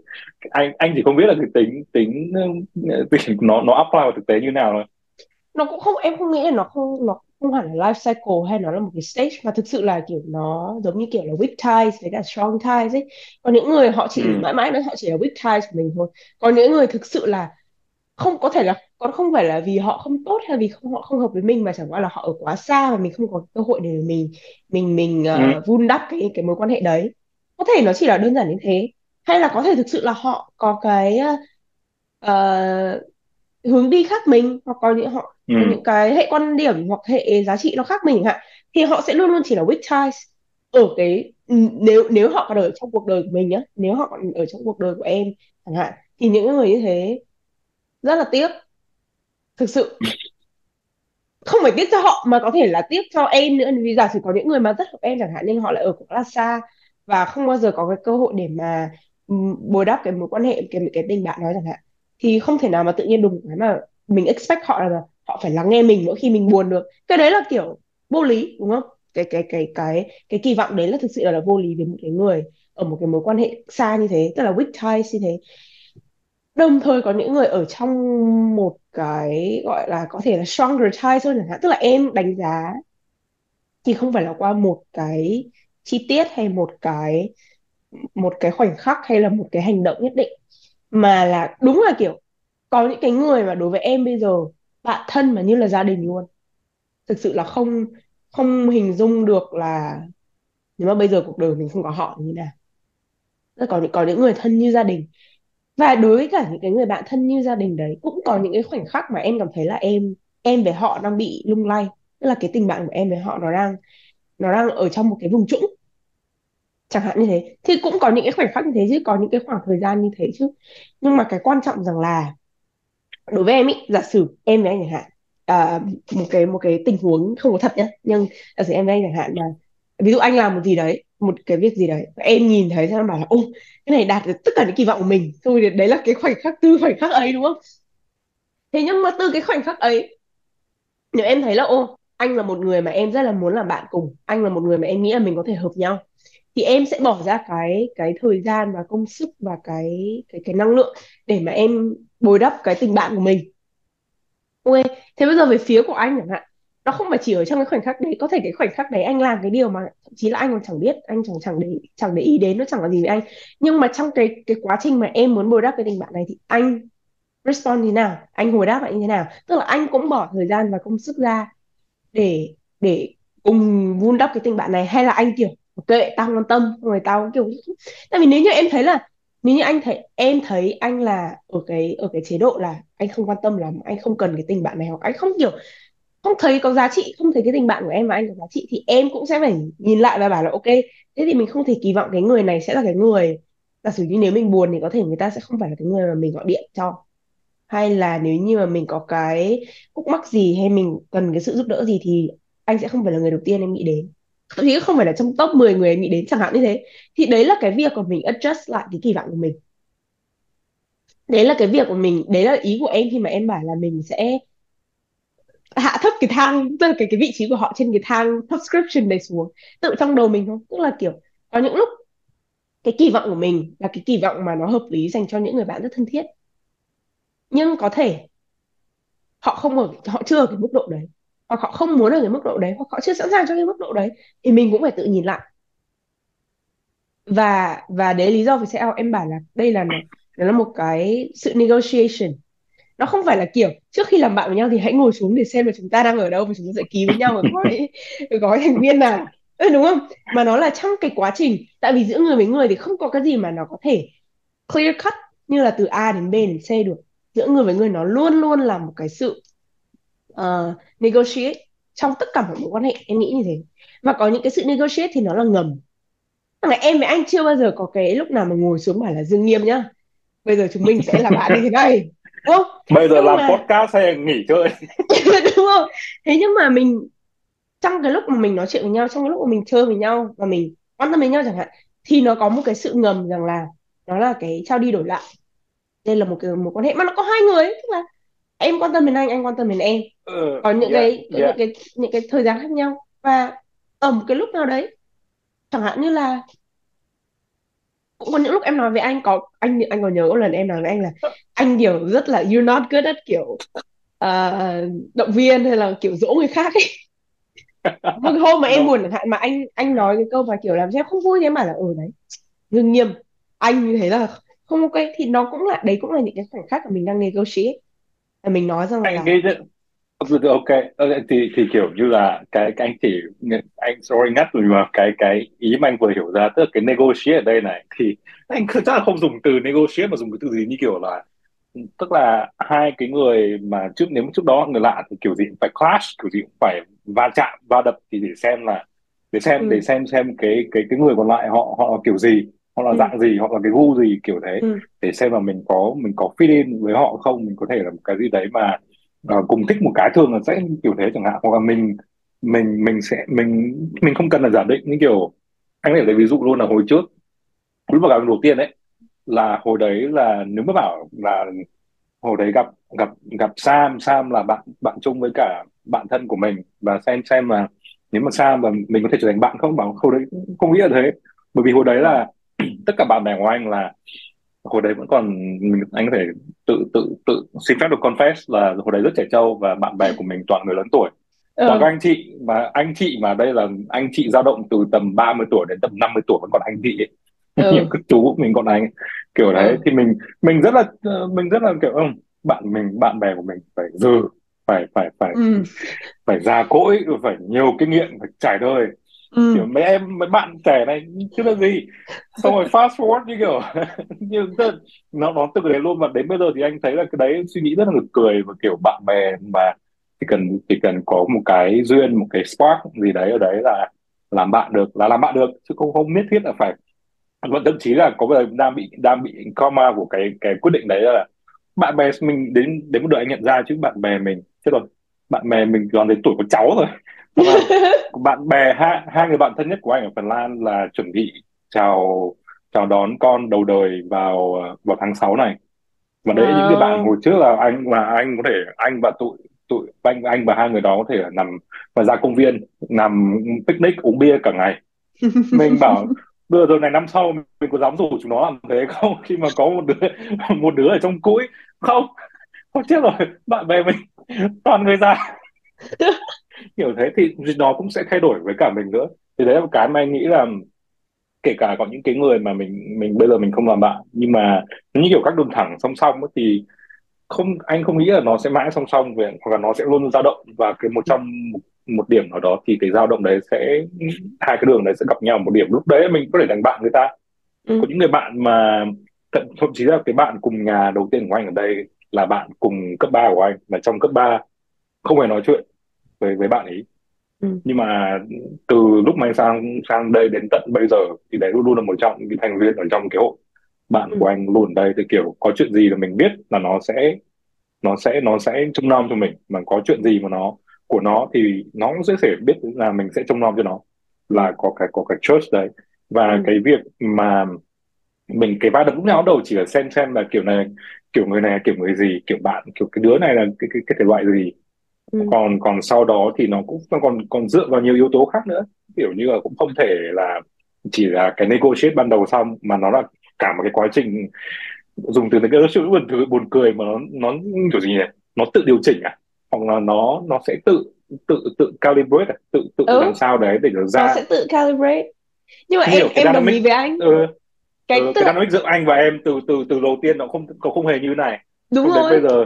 anh anh chỉ không biết là cái tính tính, tính nó nó apply vào thực tế như nào thôi nó cũng không em không nghĩ là nó không nó không hẳn là life cycle hay nó là một cái stage mà thực sự là kiểu nó giống như kiểu là weak ties với cả strong ties ấy còn những người họ chỉ ừ. mãi mãi nói họ chỉ là weak ties của mình thôi còn những người thực sự là không có thể là còn không phải là vì họ không tốt hay vì không họ không hợp với mình mà chẳng qua là họ ở quá xa và mình không có cơ hội để mình mình mình ừ. uh, vun đắp cái cái mối quan hệ đấy có thể nó chỉ là đơn giản như thế hay là có thể thực sự là họ có cái uh, hướng đi khác mình hoặc có những họ ừ. có những cái hệ quan điểm hoặc hệ giá trị nó khác mình hạn thì họ sẽ luôn luôn chỉ là weak ties ở cái nếu nếu họ còn ở trong cuộc đời của mình nhá nếu họ còn ở trong cuộc đời của em chẳng hạn thì những người như thế rất là tiếc. Thực sự. Không phải tiếc cho họ mà có thể là tiếc cho em nữa vì giả sử có những người mà rất hợp em chẳng hạn nhưng họ lại ở cũng là xa và không bao giờ có cái cơ hội để mà bồi đắp cái mối quan hệ cái cái tình bạn đó chẳng hạn thì không thể nào mà tự nhiên đùng cái mà mình expect họ là họ phải lắng nghe mình mỗi khi mình buồn được. Cái đấy là kiểu vô lý đúng không? Cái cái cái cái cái kỳ vọng đấy là thực sự là, là vô lý với một cái người ở một cái mối quan hệ xa như thế tức là weak ties như thế. Đồng thời có những người ở trong một cái gọi là có thể là stronger ties hơn chẳng hạn tức là em đánh giá thì không phải là qua một cái chi tiết hay một cái một cái khoảnh khắc hay là một cái hành động nhất định mà là đúng là, kiểu, có những cái người mà đối với em bây giờ, bạn thân mà như là gia đình luôn. Thực sự là không không hình dung được là nếu mà bây giờ cuộc đời mình không có họ như nào. Rất có những có những người thân như gia đình. Và đối với cả những cái người bạn thân như gia đình đấy, cũng có những cái khoảnh khắc mà em cảm thấy là em em với họ đang bị lung lay. Tức là cái tình bạn của em với họ nó đang nó đang ở trong một cái vùng trũng chẳng hạn như thế. Thì cũng có những cái khoảnh khắc như thế chứ có những cái khoảng thời gian như thế chứ. Nhưng mà cái quan trọng rằng là đối với em ý giả sử em với anh chẳng hạn à, một cái một cái tình huống không có thật nhá nhưng giả sử em với anh chẳng hạn là ví dụ anh làm một gì đấy một cái việc gì đấy em nhìn thấy xong bảo là ô cái này đạt được tất cả những kỳ vọng của mình. Thôi thì đấy là cái khoảnh khắc từ khoảnh khắc ấy đúng không? Thế nhưng mà từ cái khoảnh khắc ấy nếu em thấy là ô anh là một người mà em rất là muốn làm bạn cùng anh là một người mà em nghĩ là mình có thể hợp nhau thì em sẽ bỏ ra cái cái thời gian và công sức và cái cái cái năng lượng để mà em bồi đắp cái tình bạn của mình. Ok, thế bây giờ về phía của anh chẳng hạn. Nó không phải chỉ ở trong cái khoảnh khắc đấy, có thể cái khoảnh khắc đấy anh làm cái điều mà thậm chí là anh còn chẳng biết, anh chẳng chẳng để chẳng để ý đến, nó chẳng là gì với anh. Nhưng mà trong cái cái quá trình mà em muốn bồi đắp cái tình bạn này thì anh respond như nào? Anh hồi đáp lại như thế nào? Tức là anh cũng bỏ thời gian và công sức ra để để cùng vun đắp cái tình bạn này hay là anh, kiểu kệ, tao quan tâm. Người rồi tao kiểu, tại vì nếu như em thấy là, nếu như anh thấy, em thấy anh là ở cái ở cái chế độ là anh không quan tâm lắm, anh không cần cái tình bạn này hoặc anh không kiểu, không thấy có giá trị, không thấy cái tình bạn của em và anh có giá trị thì em cũng sẽ phải nhìn lại và bảo là, ok, thế thì mình không thể kỳ vọng cái người này sẽ là cái người. Giả sử như nếu mình buồn thì có thể người ta sẽ không phải là cái người mà mình gọi điện cho. Hay là nếu như mà mình có cái khúc mắc gì hay mình cần cái sự giúp đỡ gì thì anh sẽ không phải là người đầu tiên em nghĩ đến thậm chí không phải là trong top 10 người nghĩ đến, chẳng hạn như thế. Thì đấy là cái việc của mình adjust lại cái kỳ vọng của mình. Đấy là cái việc của mình, đấy là ý của em khi mà em bảo là mình sẽ hạ thấp cái thang, tức là cái cái vị trí của họ trên cái thang subscription này xuống. Tự trong đầu mình thôi, tức là, kiểu, có những lúc cái kỳ vọng của mình là cái kỳ vọng mà nó hợp lý dành cho những người bạn rất thân thiết. Nhưng có thể họ không ở, họ chưa ở cái mức độ đấy hoặc họ không muốn ở cái mức độ đấy hoặc họ chưa sẵn sàng cho cái mức độ đấy thì mình cũng phải tự nhìn lại. Và và đấy lý do vì sao em bảo là đây là nó là một cái sự negotiation. Nó không phải là kiểu trước khi làm bạn với nhau thì hãy ngồi xuống để xem là chúng ta đang ở đâu và chúng ta sẽ ký với nhau ở gói gói thành viên nào. Ừ, đúng không? Mà nó là trong cái quá trình tại vì giữa người với người thì không có cái gì mà nó có thể clear cut như là từ A đến B đến C được. Giữa người với người nó luôn luôn là một cái sự uh, negotiate trong tất cả mọi mối quan hệ em nghĩ như thế. Và có những cái sự negotiate thì nó là ngầm. Là em với anh chưa bao giờ có cái lúc nào mà ngồi xuống bảo là dương nghiêm nhá bây giờ chúng mình sẽ là bạn như thế này đúng không? Bây giờ làm mà... podcast hay nghỉ chơi? Đúng không? Thế nhưng mà mình trong cái lúc mà mình nói chuyện với nhau trong cái lúc mà mình chơi với nhau và mình quan tâm với nhau chẳng hạn thì nó có một cái sự ngầm rằng là nó là cái trao đi đổi lại. Đây là một cái một quan hệ. Mà nó có hai người ấy, tức là em quan tâm đến anh anh quan tâm đến em. Ừ, có những yeah, cái có yeah. những cái những cái thời gian khác nhau. Và ở một cái lúc nào đấy chẳng hạn như là cũng có những lúc em nói với anh có anh anh còn nhớ có lần em nói với anh là anh kiểu rất là you're not good at kiểu uh, động viên hay là kiểu dỗ người khác ấy. Một hôm mà em buồn chẳng hạn mà anh anh nói cái câu mà kiểu làm cho em không vui thì em bảo là ừ đấy nghiêm nghiêm anh như thế là không ok. Thì nó cũng là đấy cũng là những cái khoảnh khắc mà mình đang negotiate và mình nói rằng là anh nghĩ that- ok. Ok, thì thì kiểu như là cái, cái anh chỉ anh sorry ngắt rồi mà cái cái ý mà anh vừa hiểu ra tức là cái negotiate ở đây này thì anh chắc là không dùng từ negotiate mà dùng cái từ gì như kiểu là tức là hai cái người mà trước nếu trước đó người lạ thì kiểu gì cũng phải clash kiểu gì cũng phải va chạm va đập thì để xem là để xem ừ, để xem xem cái cái cái người còn lại họ họ là kiểu gì họ là ừ, dạng gì họ là cái gu gì kiểu thế. Ừ, để xem là mình có mình có fit in với họ không mình có thể là một cái gì đấy mà ờ, cùng thích một cái thường là sẽ kiểu thế chẳng hạn. Hoặc là mình mình mình sẽ mình mình không cần là giả định như kiểu anh thể lấy ví dụ luôn là hồi trước lúc mà gặp đầu tiên đấy là hồi đấy là nếu mà bảo là hồi đấy gặp gặp gặp Sam Sam là bạn bạn chung với cả bạn thân của mình. Và xem xem là nếu mà Sam và mình có thể trở thành bạn không bảo hồi đấy không nghĩ là thế. Bởi vì hồi đấy là tất cả bạn bè của anh là hồi đấy vẫn còn mình anh có thể tự tự tự xin phép được confess là hồi đấy rất trẻ trâu và bạn bè của mình toàn người lớn tuổi. Toàn các ừ, anh chị mà anh chị mà đây là anh chị dao động từ tầm 30 tuổi đến tầm 50 tuổi vẫn còn anh chị ấy. nhiều ừ, cái chú mình còn anh kiểu đấy ừ, thì mình mình rất là mình rất là kiểu ừ, bạn mình bạn bè của mình phải dừ phải phải phải ừ. phải già cỗi phải nhiều kinh nghiệm phải trải đời kiểu ừ. mấy em mấy bạn trẻ này chứ là gì? Xong rồi fast forward như kiểu như tức, nó nó từ cái đấy luôn và đến bây giờ thì anh thấy là cái đấy suy nghĩ rất là nực cười và kiểu bạn bè mà chỉ cần chỉ cần có một cái duyên một cái spark gì đấy ở đấy là làm bạn được là làm bạn được chứ không không nhất thiết là phải. Và thậm chí là có bây giờ đang bị đang bị karma của cái cái quyết định đấy là bạn bè mình đến đến một đời anh nhận ra chứ bạn bè mình chết rồi bạn bè mình còn đến tuổi có cháu rồi bạn bè hai hai người bạn thân nhất của anh ở Phần Lan là chuẩn bị chào chào đón con đầu đời vào vào tháng 6 này. Và đấy những cái bạn wow hồi trước là anh và anh có thể anh và tụi tụi anh anh và hai người đó có thể nằm và ra công viên nằm picnic uống bia cả ngày. Mình bảo bây giờ này năm sau mình có dám rủ chúng nó làm thế không? Khi mà có một đứa một đứa ở trong cũi. Không không chết rồi. Bạn bè mình toàn người già kiểu thế thì nó cũng sẽ thay đổi với cả mình nữa. Thì đấy là một cái mà anh nghĩ là kể cả có những cái người mà mình mình bây giờ mình không làm bạn nhưng mà như kiểu các đường thẳng song song ấy, thì không anh không nghĩ là nó sẽ mãi song song về hoặc là nó sẽ luôn dao động và cái một trong một, một điểm nào đó thì cái dao động đấy sẽ hai cái đường đấy sẽ gặp nhau một điểm. Lúc đấy mình có thể thành bạn người ta. Có ừ những người bạn mà thậm, thậm chí là cái bạn cùng nhà đầu tiên của anh ở đây là bạn cùng cấp 3 của anh là trong cấp 3 không hề nói chuyện với với bạn ấy. Ừ. Nhưng mà từ lúc mà anh sang sang đây đến tận bây giờ thì đấy luôn luôn là một trong những thành viên ở trong cái hội bạn ừ. của anh luôn. Ở đây thì kiểu có chuyện gì là mình biết là nó sẽ nó sẽ nó sẽ trông nom cho mình. Mà có chuyện gì mà nó của nó thì nó cũng sẽ sẽ biết là mình sẽ trông nom cho nó. Ừ. là có cái có cái trust đấy. Và ừ. cái việc mà mình cái vai đập lúc nào đầu chỉ là xem xem là kiểu này kiểu người này kiểu người gì kiểu bạn kiểu cái đứa này là cái cái, cái thể loại gì ừ. Còn còn sau đó thì nó cũng nó còn còn dựa vào nhiều yếu tố khác nữa. Kiểu như là cũng không thể là chỉ là cái negotiate ban đầu xong mà nó là cả một cái quá trình dùng từ negotiate buồn thứ buồn cười mà nó nó kiểu gì nhỉ? Nó tự điều chỉnh à? Hoặc là nó nó sẽ tự tự tự calibrate à? tự tự ừ. làm sao đấy để nó nó ra sẽ tự calibrate. Nhưng mà như em cái em đồng ý với anh. Ừ, cái ừ, tức cái dynamic giữa anh và em từ từ từ đầu tiên nó không có không hề như này. Đúng đến rồi. bây giờ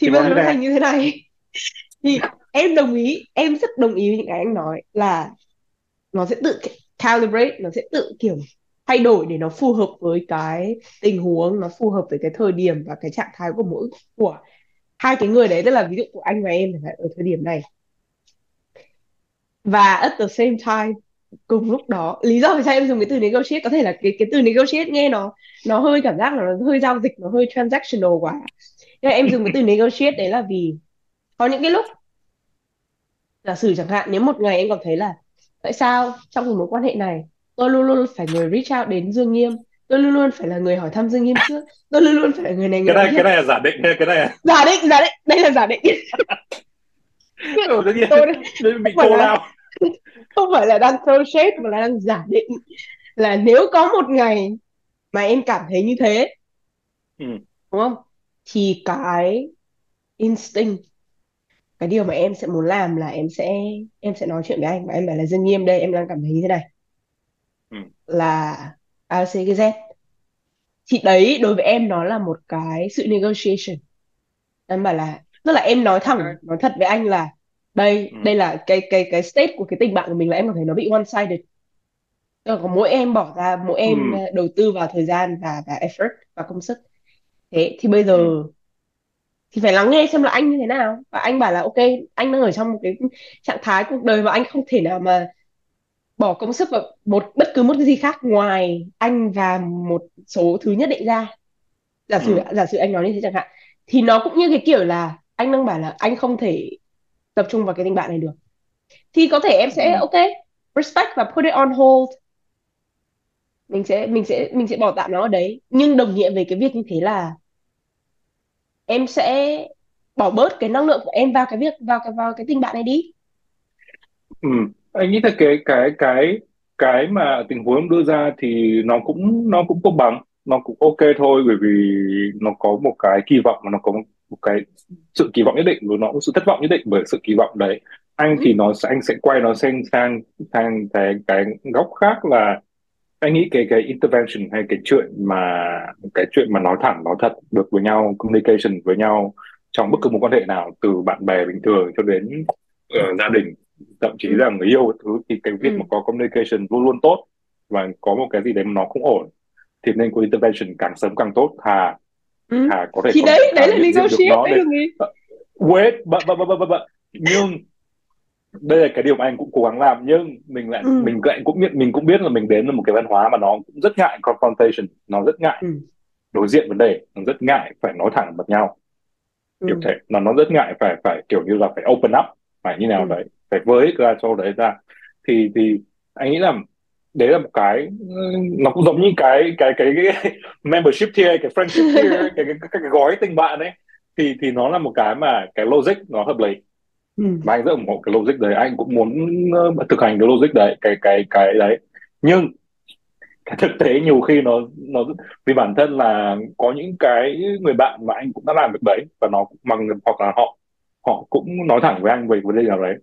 thì thì bây nó giờ nó thành như thế này thì em đồng ý, em rất đồng ý với những cái anh nói là nó sẽ tự calibrate, nó sẽ tự kiểu thay đổi để nó phù hợp với cái tình huống, nó phù hợp với cái thời điểm và cái trạng thái của mỗi, của hai cái người đấy. Tức là ví dụ của anh và em ở thời điểm này. Và at the same time, cùng lúc đó, lý do vì sao em dùng cái từ negotiate, có thể là cái cái từ negotiate nghe nó nó hơi cảm giác là nó hơi giao dịch, nó hơi transactional quá. Nhưng em dùng cái từ negotiate đấy là vì có những cái lúc giả sử chẳng hạn nếu một ngày em cảm thấy là tại sao trong một mối quan hệ này tôi luôn luôn phải người reach out đến Dương Nghiêm? Tôi luôn luôn phải là người hỏi thăm Dương Nghiêm trước. Tôi luôn luôn phải là người này cái người này kia. cái này là giả định cái này là giả định giả định. Đây là giả định. Ừ, nhiên. Tôi tự bị cô lao. Không phải là đang throw shade mà là đang giả định. Là nếu có một ngày mà em cảm thấy như thế ừ. đúng không? Thì cái instinct cái điều mà em sẽ muốn làm là em sẽ em sẽ nói chuyện với anh và em bảo là Dương Nghiêm đây em đang cảm thấy như thế này Ừ. là A C cái Z thì đấy đối với em nó là một cái sự negotiation em bảo là tức là em nói thẳng nói thật với anh là đây ừ. đây là cái cái cái state của cái tình bạn của mình là em cảm thấy nó bị one sided tức là có mỗi em bỏ ra mỗi Ừ. em ờ, đầu tư vào thời gian và và effort và công sức thế thì bây giờ Ừ. thì phải lắng nghe xem là anh như thế nào. Và anh bảo là ok anh đang ở trong một cái trạng thái cuộc đời mà anh không thể nào mà bỏ công sức vào một bất cứ một cái gì khác ngoài anh và một số thứ nhất định ra. Giả sử Ừ. giả sử anh nói như thế chẳng hạn. Thì nó cũng như cái kiểu là anh đang bảo là anh không thể tập trung vào cái tình bạn này được. Thì có thể em sẽ Ừ. ok respect và put it on hold. Mình sẽ mình sẽ mình sẽ bỏ tạm nó ở đấy. Nhưng đồng nghĩa về cái việc như thế là em sẽ bỏ bớt cái năng lượng của em vào cái việc vào cái vào cái tình bạn này đi Ừ. Anh nghĩ là cái cái cái cái mà tình huống em đưa ra thì nó cũng nó cũng công bằng nó cũng ok thôi bởi vì nó có một cái kỳ vọng mà nó có một cái sự kỳ vọng nhất định và nó cũng sự thất vọng nhất định bởi sự kỳ vọng đấy anh ừ. thì nó sẽ anh sẽ quay nó sang sang sang cái cái góc khác là anh nghĩ cái cái intervention hay cái chuyện mà cái chuyện mà nói thẳng nói thật được với nhau communication với nhau trong bất cứ một quan hệ nào từ bạn bè bình thường cho đến uh, gia đình thậm chí là người yêu thứ thì cái việc ừ. mà có communication luôn luôn tốt và có một cái gì đấy mà nó không ổn thì nên có intervention càng sớm càng tốt. Thà ừ. Thà có thể thì đấy đấy là được nó đấy là gì uh, wait but, but, but, but, but, nhưng đây là cái điều mà anh cũng cố gắng làm nhưng mình lại ừ. mình lại cũng nhận mình cũng biết là mình đến là một cái văn hóa mà nó cũng rất ngại confrontation nó rất ngại. Ừ. Đối diện vấn đề nó rất ngại phải nói thẳng mặt nhau. Kiểu ừ thế nó nó rất ngại phải phải kiểu như là phải open up phải như nào ừ. đấy phải với ra cho đấy ra. Thì thì anh nghĩ là đấy là một cái nó cũng giống như cái cái cái, cái membership tier cái friendship tier cái, cái, cái, cái gói tình bạn ấy. Thì thì nó là một cái mà cái logic nó hợp lý ừ. Và anh rất ủng hộ cái logic đấy. Anh cũng muốn uh, thực hành cái logic đấy cái cái cái đấy. Nhưng cái thực tế nhiều khi nó nó vì bản thân là có những cái người bạn mà anh cũng đã làm được đấy và nó bằng hoặc là họ họ cũng nói thẳng với anh về vấn đề nào đấy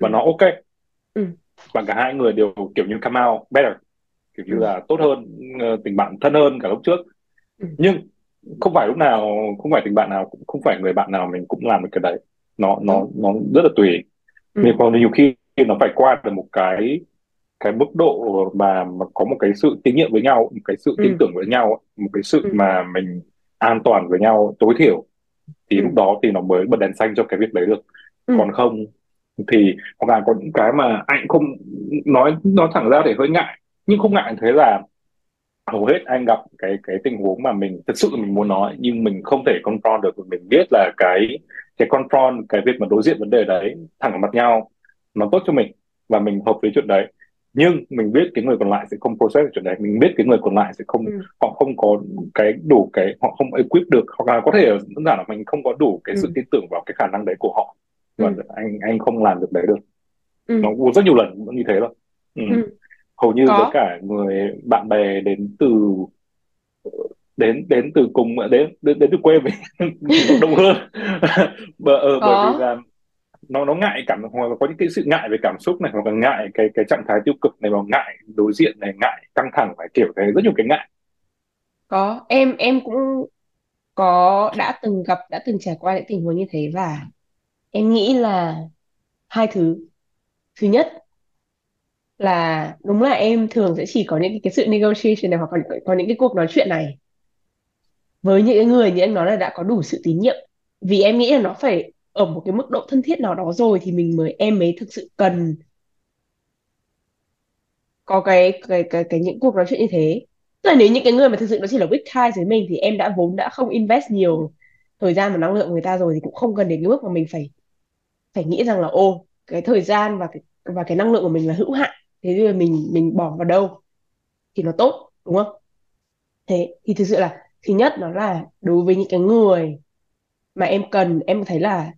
và ừ. nó ok. Ừ. Và cả hai người đều kiểu như come out better kiểu như ừ. là tốt hơn ờ, tình bạn thân hơn cả lúc trước. Ừ. Nhưng không phải lúc nào không phải tình bạn nào cũng không phải người bạn nào mình cũng làm được cái đấy nó nó nó rất là tùy. Ừ. Nhưng còn nhiều khi nó phải qua được một cái cái mức độ mà mà có một cái sự tín nhiệm với nhau một cái sự tin ừ. tưởng với nhau một cái sự ừ. mà mình an toàn với nhau tối thiểu. Thì lúc ừ đó thì nó mới bật đèn xanh cho cái việc đấy được. Ừ. Còn không thì hoặc là có những cái mà anh không nói nói thẳng ra để hơi ngại. Nhưng không ngại thế là hầu hết anh gặp cái cái tình huống mà mình thật sự mình muốn nói nhưng mình không thể confront được. Mình biết là cái cái confront cái việc mà đối diện vấn đề đấy thẳng vào mặt nhau nó tốt cho mình và mình hợp với chuyện đấy. Nhưng mình biết cái người còn lại sẽ không process được chuyện đấy. Mình biết cái người còn lại sẽ không ừ. họ không có cái đủ cái họ không equip được. Hoặc là có thể đơn giản là mình không có đủ cái sự ừ tin tưởng vào cái khả năng đấy của họ. Và ừ anh anh không làm được đấy được. Ừ. Nó cũng rất nhiều lần cũng như thế rồi ừ. ừ. Hầu như với có cả người bạn bè đến từ đến đến từ cùng đến đến, đến từ quê mình đông hơn. Bởi, ờ, bởi vì là nó nó ngại cảm hoặc là có những cái sự ngại về cảm xúc này hoặc là ngại cái cái trạng thái tiêu cực này hoặc ngại đối diện này ngại căng thẳng phải kiểu thế rất nhiều cái ngại. Có. Em em cũng có đã từng gặp đã từng trải qua những tình huống như thế và em nghĩ là hai thứ. Thứ nhất là đúng là em thường sẽ chỉ có những cái, cái sự negotiation này hoặc có, có những cái cuộc nói chuyện này với những cái người như anh nói là đã có đủ sự tín nhiệm. Vì em nghĩ là nó phải ở một cái mức độ thân thiết nào đó rồi thì mình mới, em mới thực sự cần có cái cái cái cái những cuộc nói chuyện như thế. Tức là nếu những cái người mà thực sự nó chỉ là weak ties với mình thì em đã vốn đã không invest nhiều thời gian và năng lượng của người ta rồi thì cũng không cần đến cái mức mà mình phải phải nghĩ rằng là, ô, cái thời gian và cái và cái năng lượng của mình là hữu hạn, thế thì mình mình bỏ vào đâu? Thì nó tốt, đúng không? Thế thì thực sự là thứ nhất đó là đối với những cái người mà em cần, em thấy là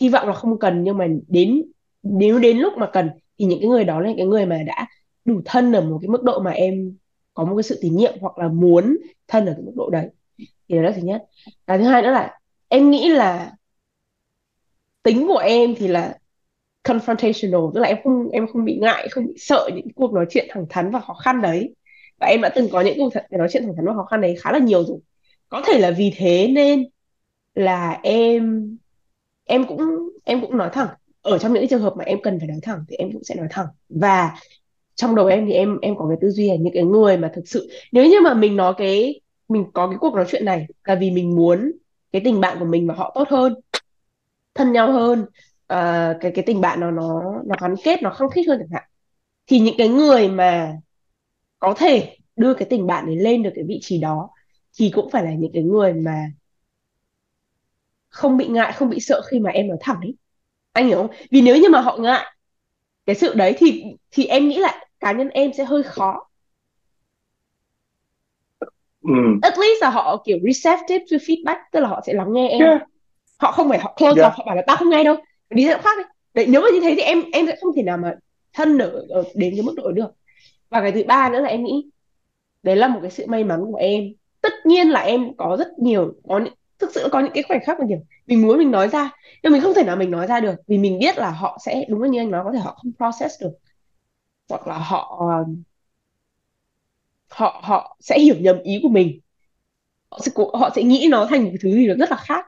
hy vọng là không cần, nhưng mà đến, nếu đến lúc mà cần thì những cái người đó là những cái người mà đã đủ thân ở một cái mức độ mà em có một cái sự tín nhiệm hoặc là muốn thân ở cái mức độ đấy. Thì đó là thứ nhất. Và thứ hai nữa là em nghĩ là tính của em thì là confrontational, tức là em không em không bị ngại, không bị sợ những cuộc nói chuyện thẳng thắn và khó khăn đấy và em đã từng có những cuộc nói chuyện thẳng thắn và khó khăn đấy khá là nhiều rồi. Có thể là vì thế nên là em em cũng em cũng nói thẳng. Ở trong những trường hợp mà em cần phải nói thẳng thì em cũng sẽ nói thẳng. Và trong đầu em thì em em có cái tư duy là những cái người mà thực sự nếu như mà mình nói cái mình có cái cuộc nói chuyện này là vì mình muốn cái tình bạn của mình và họ tốt hơn thân nhau hơn ờ, cái cái tình bạn nó nó nó gắn kết nó khăng khít hơn chẳng hạn thì những cái người mà có thể đưa cái tình bạn này lên được cái vị trí đó thì cũng phải là những cái người mà không bị ngại không bị sợ khi mà em nói thẳng ấy. Anh hiểu không? Vì nếu như mà họ ngại cái sự đấy thì thì em nghĩ là cá nhân em sẽ hơi khó. Ừ. at least là họ kiểu receptive to feedback tức là họ sẽ lắng nghe em. Yeah. Họ không phải họ close off yeah họ bảo là tao không nghe đâu. Đi chỗ khác đi đấy nếu mà như thế thì em em sẽ không thể nào mà thân ở, ở đến cái mức độ ấy được và cái thứ ba nữa là em nghĩ đấy là một cái sự may mắn của em. Tất nhiên là em có rất nhiều, có những, thực sự có những cái khoảnh khắc mà kiểu mình muốn mình nói ra, nhưng mình không thể nào mình nói ra được vì mình biết là họ sẽ, đúng như anh nói, có thể họ không process được. Hoặc là họ họ họ sẽ hiểu nhầm ý của mình. Họ sẽ họ sẽ nghĩ nó thành một cái thứ gì đó rất là khác,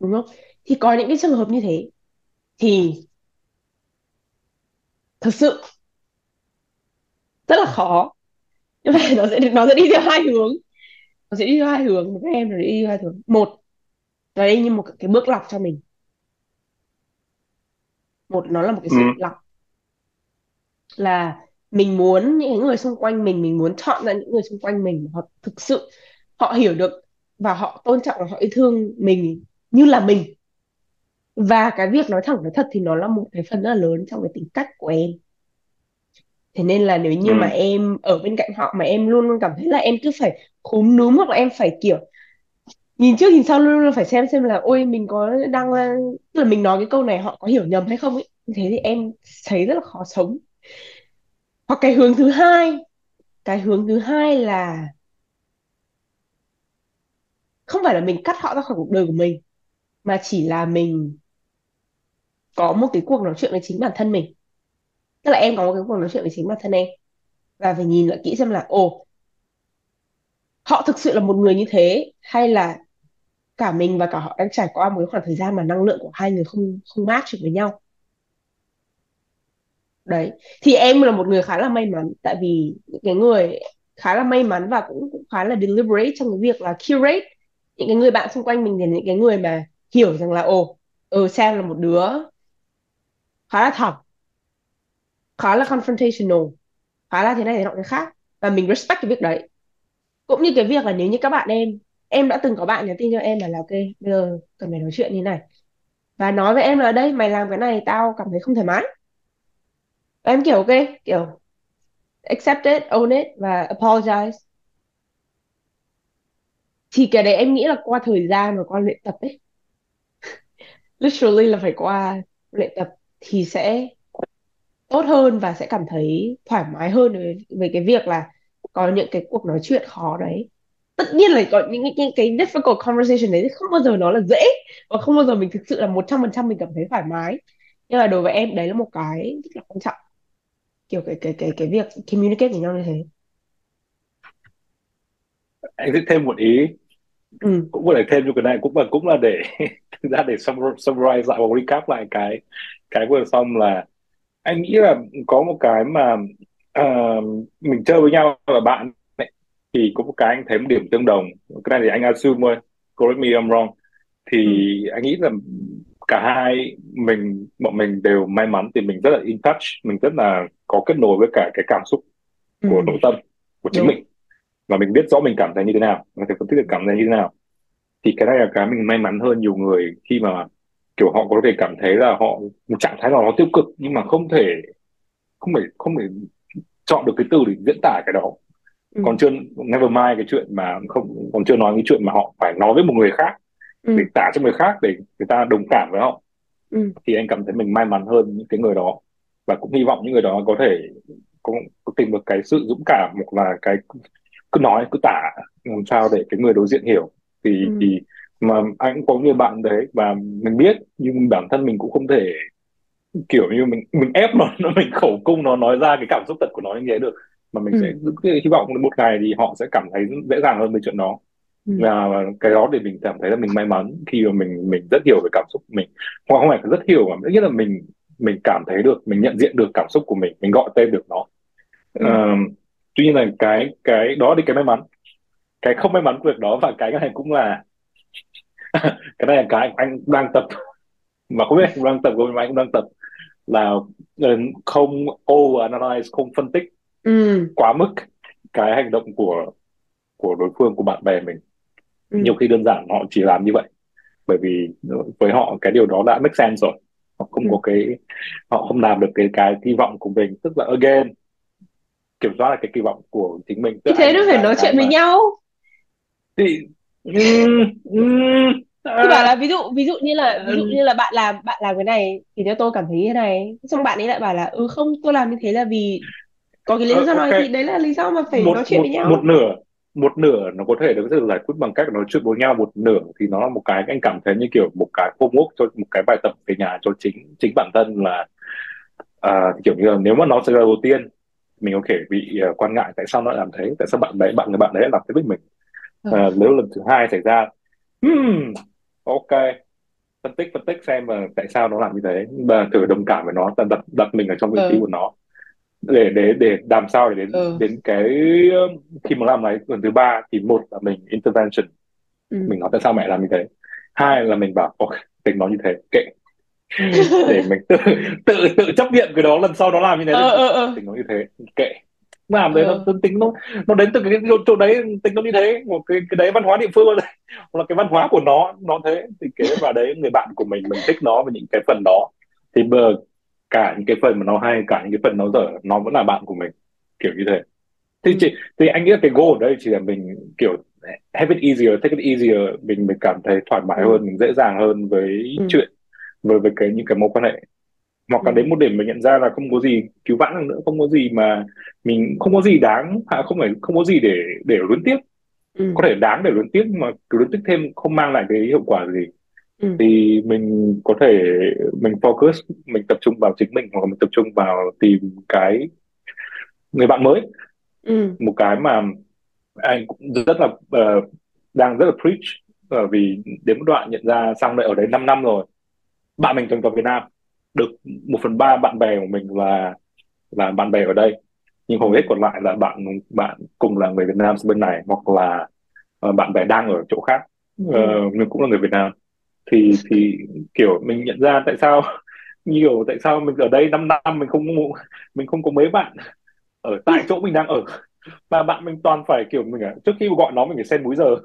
đúng không? Thì có những cái trường hợp như thế thì thực sự rất là khó. Như vậy nó sẽ nó sẽ đi theo hai hướng. Nó sẽ đi theo hai hướng. Với em là đi theo hai hướng. Một nó đây như một cái bước lọc cho mình. Một nó là một cái ừ. sự lọc. Là mình muốn những người xung quanh mình mình muốn chọn ra những người xung quanh mình họ thực sự họ hiểu được và họ tôn trọng và họ yêu thương mình như là mình. Và cái việc nói thẳng nói thật thì nó là một cái phần rất là lớn trong cái tính cách của em thế nên là nếu như Ừ. mà em ở bên cạnh họ mà em luôn luôn cảm thấy là em cứ phải khúm núm hoặc là em phải kiểu nhìn trước nhìn sau luôn luôn phải xem xem là ôi mình có đang tức là mình nói cái câu này họ có hiểu nhầm hay không ấy. Thế thì em thấy rất là khó sống. Hoặc cái hướng thứ hai cái hướng thứ hai là không phải là mình cắt họ ra khỏi cuộc đời của mình mà chỉ là mình có một cái cuộc nói chuyện với chính bản thân mình tức là em có một cái cuộc nói chuyện với chính bản thân em. Và phải nhìn lại kỹ xem là, ồ, họ thực sự là một người như thế, hay là cả mình và cả họ đang trải qua một cái khoảng thời gian mà năng lượng của hai người không không match được với nhau. Đấy. Thì em là một người khá là may mắn, tại vì những cái người khá là may mắn và cũng cũng khá là deliberate trong cái việc là curate những cái người bạn xung quanh mình, thì những cái người mà hiểu rằng là, ồ ừ Sam là một đứa khá là thẳng khá là confrontational. Khá là thế này thế nọ thế khác. Và mình respect cái việc đấy. Cũng như cái việc là nếu như các bạn em em đã từng có bạn nhắn tin cho em là, là ok bây giờ cần phải nói chuyện như này. Và nói với em là đây mày làm cái này tao cảm thấy không thoải mái. Và em kiểu ok kiểu accept it own it và apologize. Thì cái đấy em nghĩ là qua thời gian và qua luyện tập ấy. Literally là phải qua luyện tập thì sẽ tốt hơn và sẽ cảm thấy thoải mái hơn về, về cái việc là có những cái cuộc nói chuyện khó đấy. Tất nhiên là có những, những cái difficult conversation đấy không bao giờ nó là dễ và không bao giờ mình thực sự là một trăm phần trăm mình cảm thấy thoải mái. Nhưng mà đối với em đấy là một cái rất là quan trọng. Kiểu cái cái cái cái việc communicate với nhau như thế. Anh sẽ thêm một ý. Ừ. Cũng có thể thêm cho cái này cũng là cũng là để thực ra để sum- summarize lại và recap lại cái cái vừa xong là anh nghĩ là có một cái mà ờ, mình chơi với nhau là bạn ấy, thì có một cái anh thấy một điểm tương đồng. Cái này thì anh assume thôi correct me I'm wrong. Thì ừ. anh nghĩ là cả hai mình bọn mình đều may mắn thì mình rất là in touch mình rất là có kết nối với cả cái cảm xúc ừ. của nội tâm của chính đúng. mình. Và mình biết rõ mình cảm thấy như thế nào mình có thể phân tích được cảm thấy như thế nào. Thì cái này là cái mình may mắn hơn nhiều người khi mà kiểu họ có thể cảm thấy là họ một trạng thái nào đó tiêu cực nhưng mà không thể không thể không thể chọn được cái từ để diễn tả cái đó. Ừ. Còn chưa never mind cái chuyện mà không còn chưa nói cái chuyện mà họ phải nói với một người khác ừ. để tả cho người khác để người ta đồng cảm với họ. Ừ. Thì anh cảm thấy mình may mắn hơn những cái người đó. Và cũng hy vọng những người đó có thể có, có tìm được cái sự dũng cảm hoặc là cái cứ nói cứ tả làm sao để cái người đối diện hiểu. Thì ừ. thì mà anh cũng có nhiều bạn đấy và mình biết nhưng bản thân mình cũng không thể kiểu như mình mình ép nó nó mình khẩu cung nó nói ra cái cảm xúc thật của nó như thế được. Mà mình sẽ ừ cứ hy vọng một ngày thì họ sẽ cảm thấy dễ dàng hơn với chuyện đó. Ừ. Và cái đó để mình cảm thấy là mình may mắn khi mà mình mình rất hiểu về cảm xúc của mình. Hoặc không phải rất hiểu mà ít là mình mình cảm thấy được mình nhận diện được cảm xúc của mình mình gọi tên được nó. Ừ. Ờ, tuy nhiên là cái cái đó thì cái may mắn. Cái không may mắn của việc đó và cái này cũng là cái này là cái anh đang tập. Mà không biết anh đang tập không mà anh cũng đang tập là ờ, không overanalyze không phân tích ừ. quá mức cái hành động của của đối phương của bạn bè mình. Ừ. Nhiều khi đơn giản họ chỉ làm như vậy bởi vì với họ cái điều đó đã make sense rồi. Họ không ừ. có cái họ không làm được cái cái kỳ vọng của mình tức là again kiểm soát là cái kỳ vọng của chính mình. Tức thế nó phải nói chuyện với nhau. Thì thì bảo à, là ví dụ ví dụ như là ví dụ như là bạn làm bạn làm cái này thì theo tôi cảm thấy như này. Xong bạn ấy lại bảo là ừ không tôi làm như thế là vì có cái lý ờ, do ok. nói thì đấy là lý do mà phải một nói chuyện một với nhau. một nửa một nửa nó có thể được sự giải quyết bằng cách nói chuyện với nhau một nửa thì nó là một cái anh cảm thấy như kiểu một cái homework cho một cái bài tập về nhà cho chính chính bản thân là à, kiểu như là nếu mà nó sẽ là đầu tiên mình có thể bị uh, quan ngại tại sao nó làm thế tại sao bạn đấy bạn người bạn đấy làm thế với mình uh, nếu lần thứ hai xảy ra hmm, ok phân tích phân tích xem mà tại sao nó làm như thế và thử đồng cảm với nó đặt đặt mình ở trong vị trí ừ. của nó để để để làm sao để đến ừ. đến cái khi mà làm này lần thứ ba thì một là mình intervention ừ. mình nói tại sao mẹ làm như thế hai là mình bảo ok tính nó như thế kệ ừ. để mình tự tự tự chấp nhận cái đó lần sau nó làm như thế ừ, ừ, ừ. tính nó như thế kệ làm đấy ừ. nó tính nó nó đến từ cái chỗ đấy tính nó như thế một cái cái đấy văn hóa địa phương là cái văn hóa của nó nó thế thì cái và đấy người bạn của mình mình thích nó và những cái phần đó thì bờ cả những cái phần mà nó hay cả những cái phần nó dở nó vẫn là bạn của mình kiểu như thế thì ừ. chị thì anh nghĩ là cái goal ở đây chỉ là mình kiểu have it easier take it easier mình mình cảm thấy thoải mái ừ. hơn mình dễ dàng hơn với ừ. chuyện với với cái những cái mối quan hệ hoặc là ừ. đến một điểm mình nhận ra là không có gì cứu vãn được nữa không có gì mà mình không có gì đáng không phải không có gì để để luyến tiếc ừ. có thể đáng để luyến tiếc mà luyến tiếc thêm không mang lại cái hiệu quả gì ừ. thì mình có thể mình focus mình tập trung vào chính mình hoặc là mình tập trung vào tìm cái người bạn mới ừ. một cái mà anh cũng rất là uh, đang rất là preach uh, vì đến một đoạn nhận ra sang đây ở đấy 5 năm rồi bạn mình từng vào Việt Nam được một phần ba bạn bè của mình là là bạn bè ở đây. Nhưng hầu hết còn lại là bạn bạn cùng là người Việt Nam bên này hoặc là uh, bạn bè đang ở chỗ khác. Uh, nhưng cũng là người Việt Nam. Thì thì kiểu mình nhận ra tại sao nhiều tại sao mình ở đây 5 năm mình không mình không có mấy bạn ở tại chỗ mình đang ở. Mà bạn mình toàn phải kiểu mình à, trước khi gọi nó mình phải xem múi giờ.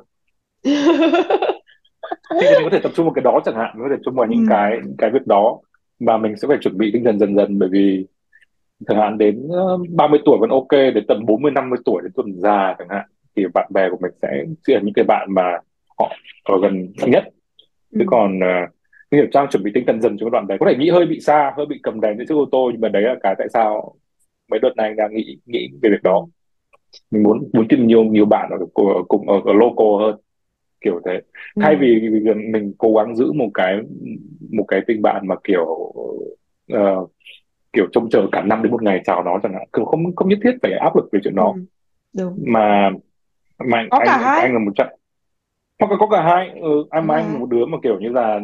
Thì mình có thể tập trung vào cái đó chẳng hạn mình có thể tập trung vào những ừ. cái cái việc đó mà mình sẽ phải chuẩn bị tinh thần dần dần bởi vì chẳng hạn đến 30 tuổi vẫn ok đến tầm 40 50 tuổi đến tuần già chẳng hạn thì bạn bè của mình sẽ sẽ là những cái bạn mà họ ở gần nhất. Chứ ừ. còn uh, hiểu trang chuẩn bị tinh thần dần cho cái đoạn đấy có thể nghĩ hơi bị xa hơi bị cầm đèn trên chiếc ô tô nhưng mà đấy là cái tại sao mấy đợt này đang nghĩ nghĩ về việc đó. Mình muốn muốn tìm nhiều nhiều bạn ở cùng ở, ở local hơn kiểu thế ừ. thay vì mình cố gắng giữ một cái một cái tình bạn mà kiểu uh, kiểu trông chờ cả năm đến một ngày chào nó chẳng hạn không không không nhất thiết phải áp lực về chuyện đó ừ. Đúng. mà mà có anh cả hai. anh là một trận hoặc là có cả hai ừ, anh mà anh là một đứa mà kiểu như là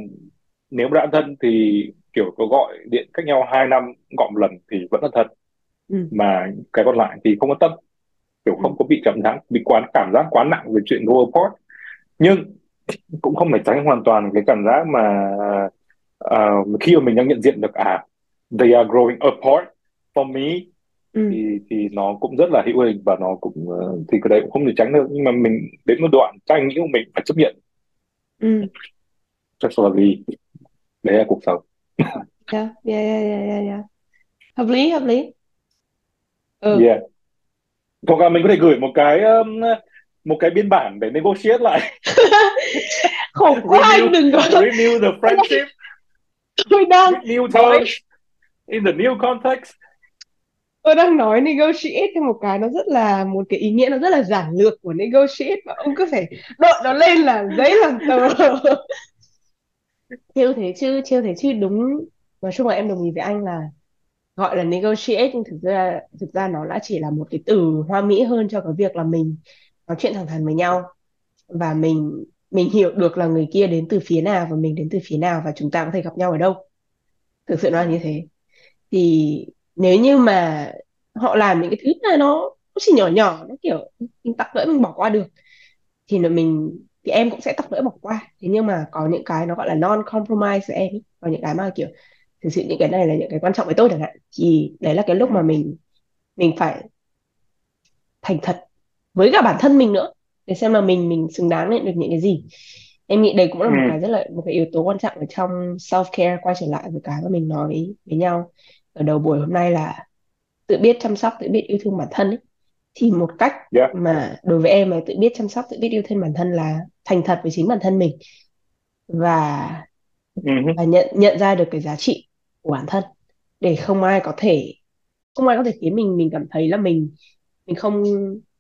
nếu đã thân thì kiểu có gọi điện cách nhau hai năm gọi một lần thì vẫn là thân ừ. mà cái còn lại thì không có tâm kiểu không có bị cảm giác bị quá cảm giác quá nặng về chuyện go apart nhưng cũng không thể tránh hoàn toàn cái cảm giác mà uh, khi mà mình đang nhận diện được à they are growing apart from me ừ. thì thì nó cũng rất là hữu hình và nó cũng uh, thì cái đấy cũng không thể tránh được nhưng mà mình đến một đoạn tranh nghĩ của mình phải chấp nhận ừ. chắc là vì đấy là cuộc sống yeah, yeah, yeah, yeah, yeah. hợp lý hợp lý ừ. yeah hoặc là mình có thể gửi một cái um, một cái biên bản để negotiate lại. Khổ quá anh đừng có renew the friendship. Tôi đang renew terms in the new context. Tôi đang nói negotiate theo một cái nó rất là một cái ý nghĩa nó rất là giản lược của negotiate mà ông cứ phải đội nó lên là giấy làm tờ. Chiêu thế chứ chiêu thế chứ đúng. Nói chung là em đồng ý với anh là gọi là negotiate nhưng thực ra thực ra nó đã chỉ là một cái từ hoa mỹ hơn cho cái việc là mình nói chuyện thẳng thắn với nhau. Và mình mình hiểu được là người kia đến từ phía nào và mình đến từ phía nào và chúng ta có thể gặp nhau ở đâu. Thực sự nó là như thế. Thì nếu như mà họ làm những cái thứ này nó nó chỉ nhỏ nhỏ, nó kiểu mình tặc lưỡi mình bỏ qua được, thì là mình, thì em cũng sẽ tặc lưỡi bỏ qua. Thế nhưng mà có những cái nó gọi là non compromise của em có những cái mà kiểu thực sự những cái này là những cái quan trọng với tôi chẳng hạn. Thì đấy là cái lúc mà mình mình phải thành thật với cả bản thân mình nữa để xem là mình mình xứng đáng nhận được những cái gì em nghĩ đây cũng là một ừ. cái rất là một cái yếu tố quan trọng ở trong self care quay trở lại với cái mà mình nói với, với nhau ở đầu buổi hôm nay là tự biết chăm sóc tự biết yêu thương bản thân ấy. thì một cách yeah. mà đối với em là tự biết chăm sóc tự biết yêu thương bản thân là thành thật với chính bản thân mình và uh-huh. và nhận nhận ra được cái giá trị của bản thân để không ai có thể không ai có thể khiến mình mình cảm thấy là mình mình không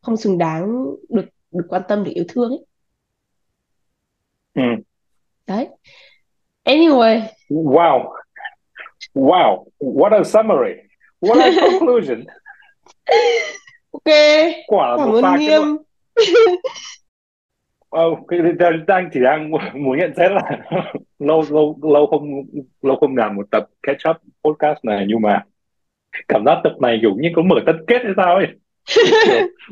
không xứng đáng được được quan tâm được yêu thương ấy. Ừ. đấy. Anyway. Wow. Wow. What a summary. What a conclusion. Ok. Quả là cảm ơn nghiêm. Cái đang chỉ đang muốn nhận xét là lâu lâu lâu không lâu không làm một tập catch up podcast này nhưng mà cảm giác tập này kiểu như có mở tân kết hay sao ấy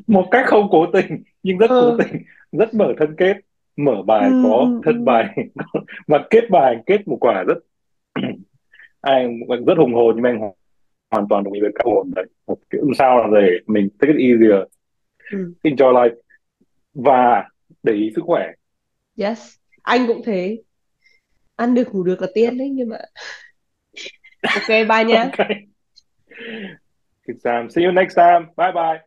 một cách không cố tình nhưng rất cố ờ tình rất mở thân kết mở ừ, bài có ừ, thân ừ. bài và kết bài kết một quả rất anh rất hùng hồn nhưng mà anh hoàn toàn đồng ý với các hồn đấy. Một kiểu sao là để mình take it easier ừ. enjoy life và để ý sức khỏe. Yes. Anh cũng thế. Ăn được ngủ được là tiên đấy nhưng mà ok bye nhá okay Exam. See you next time. Bye bye.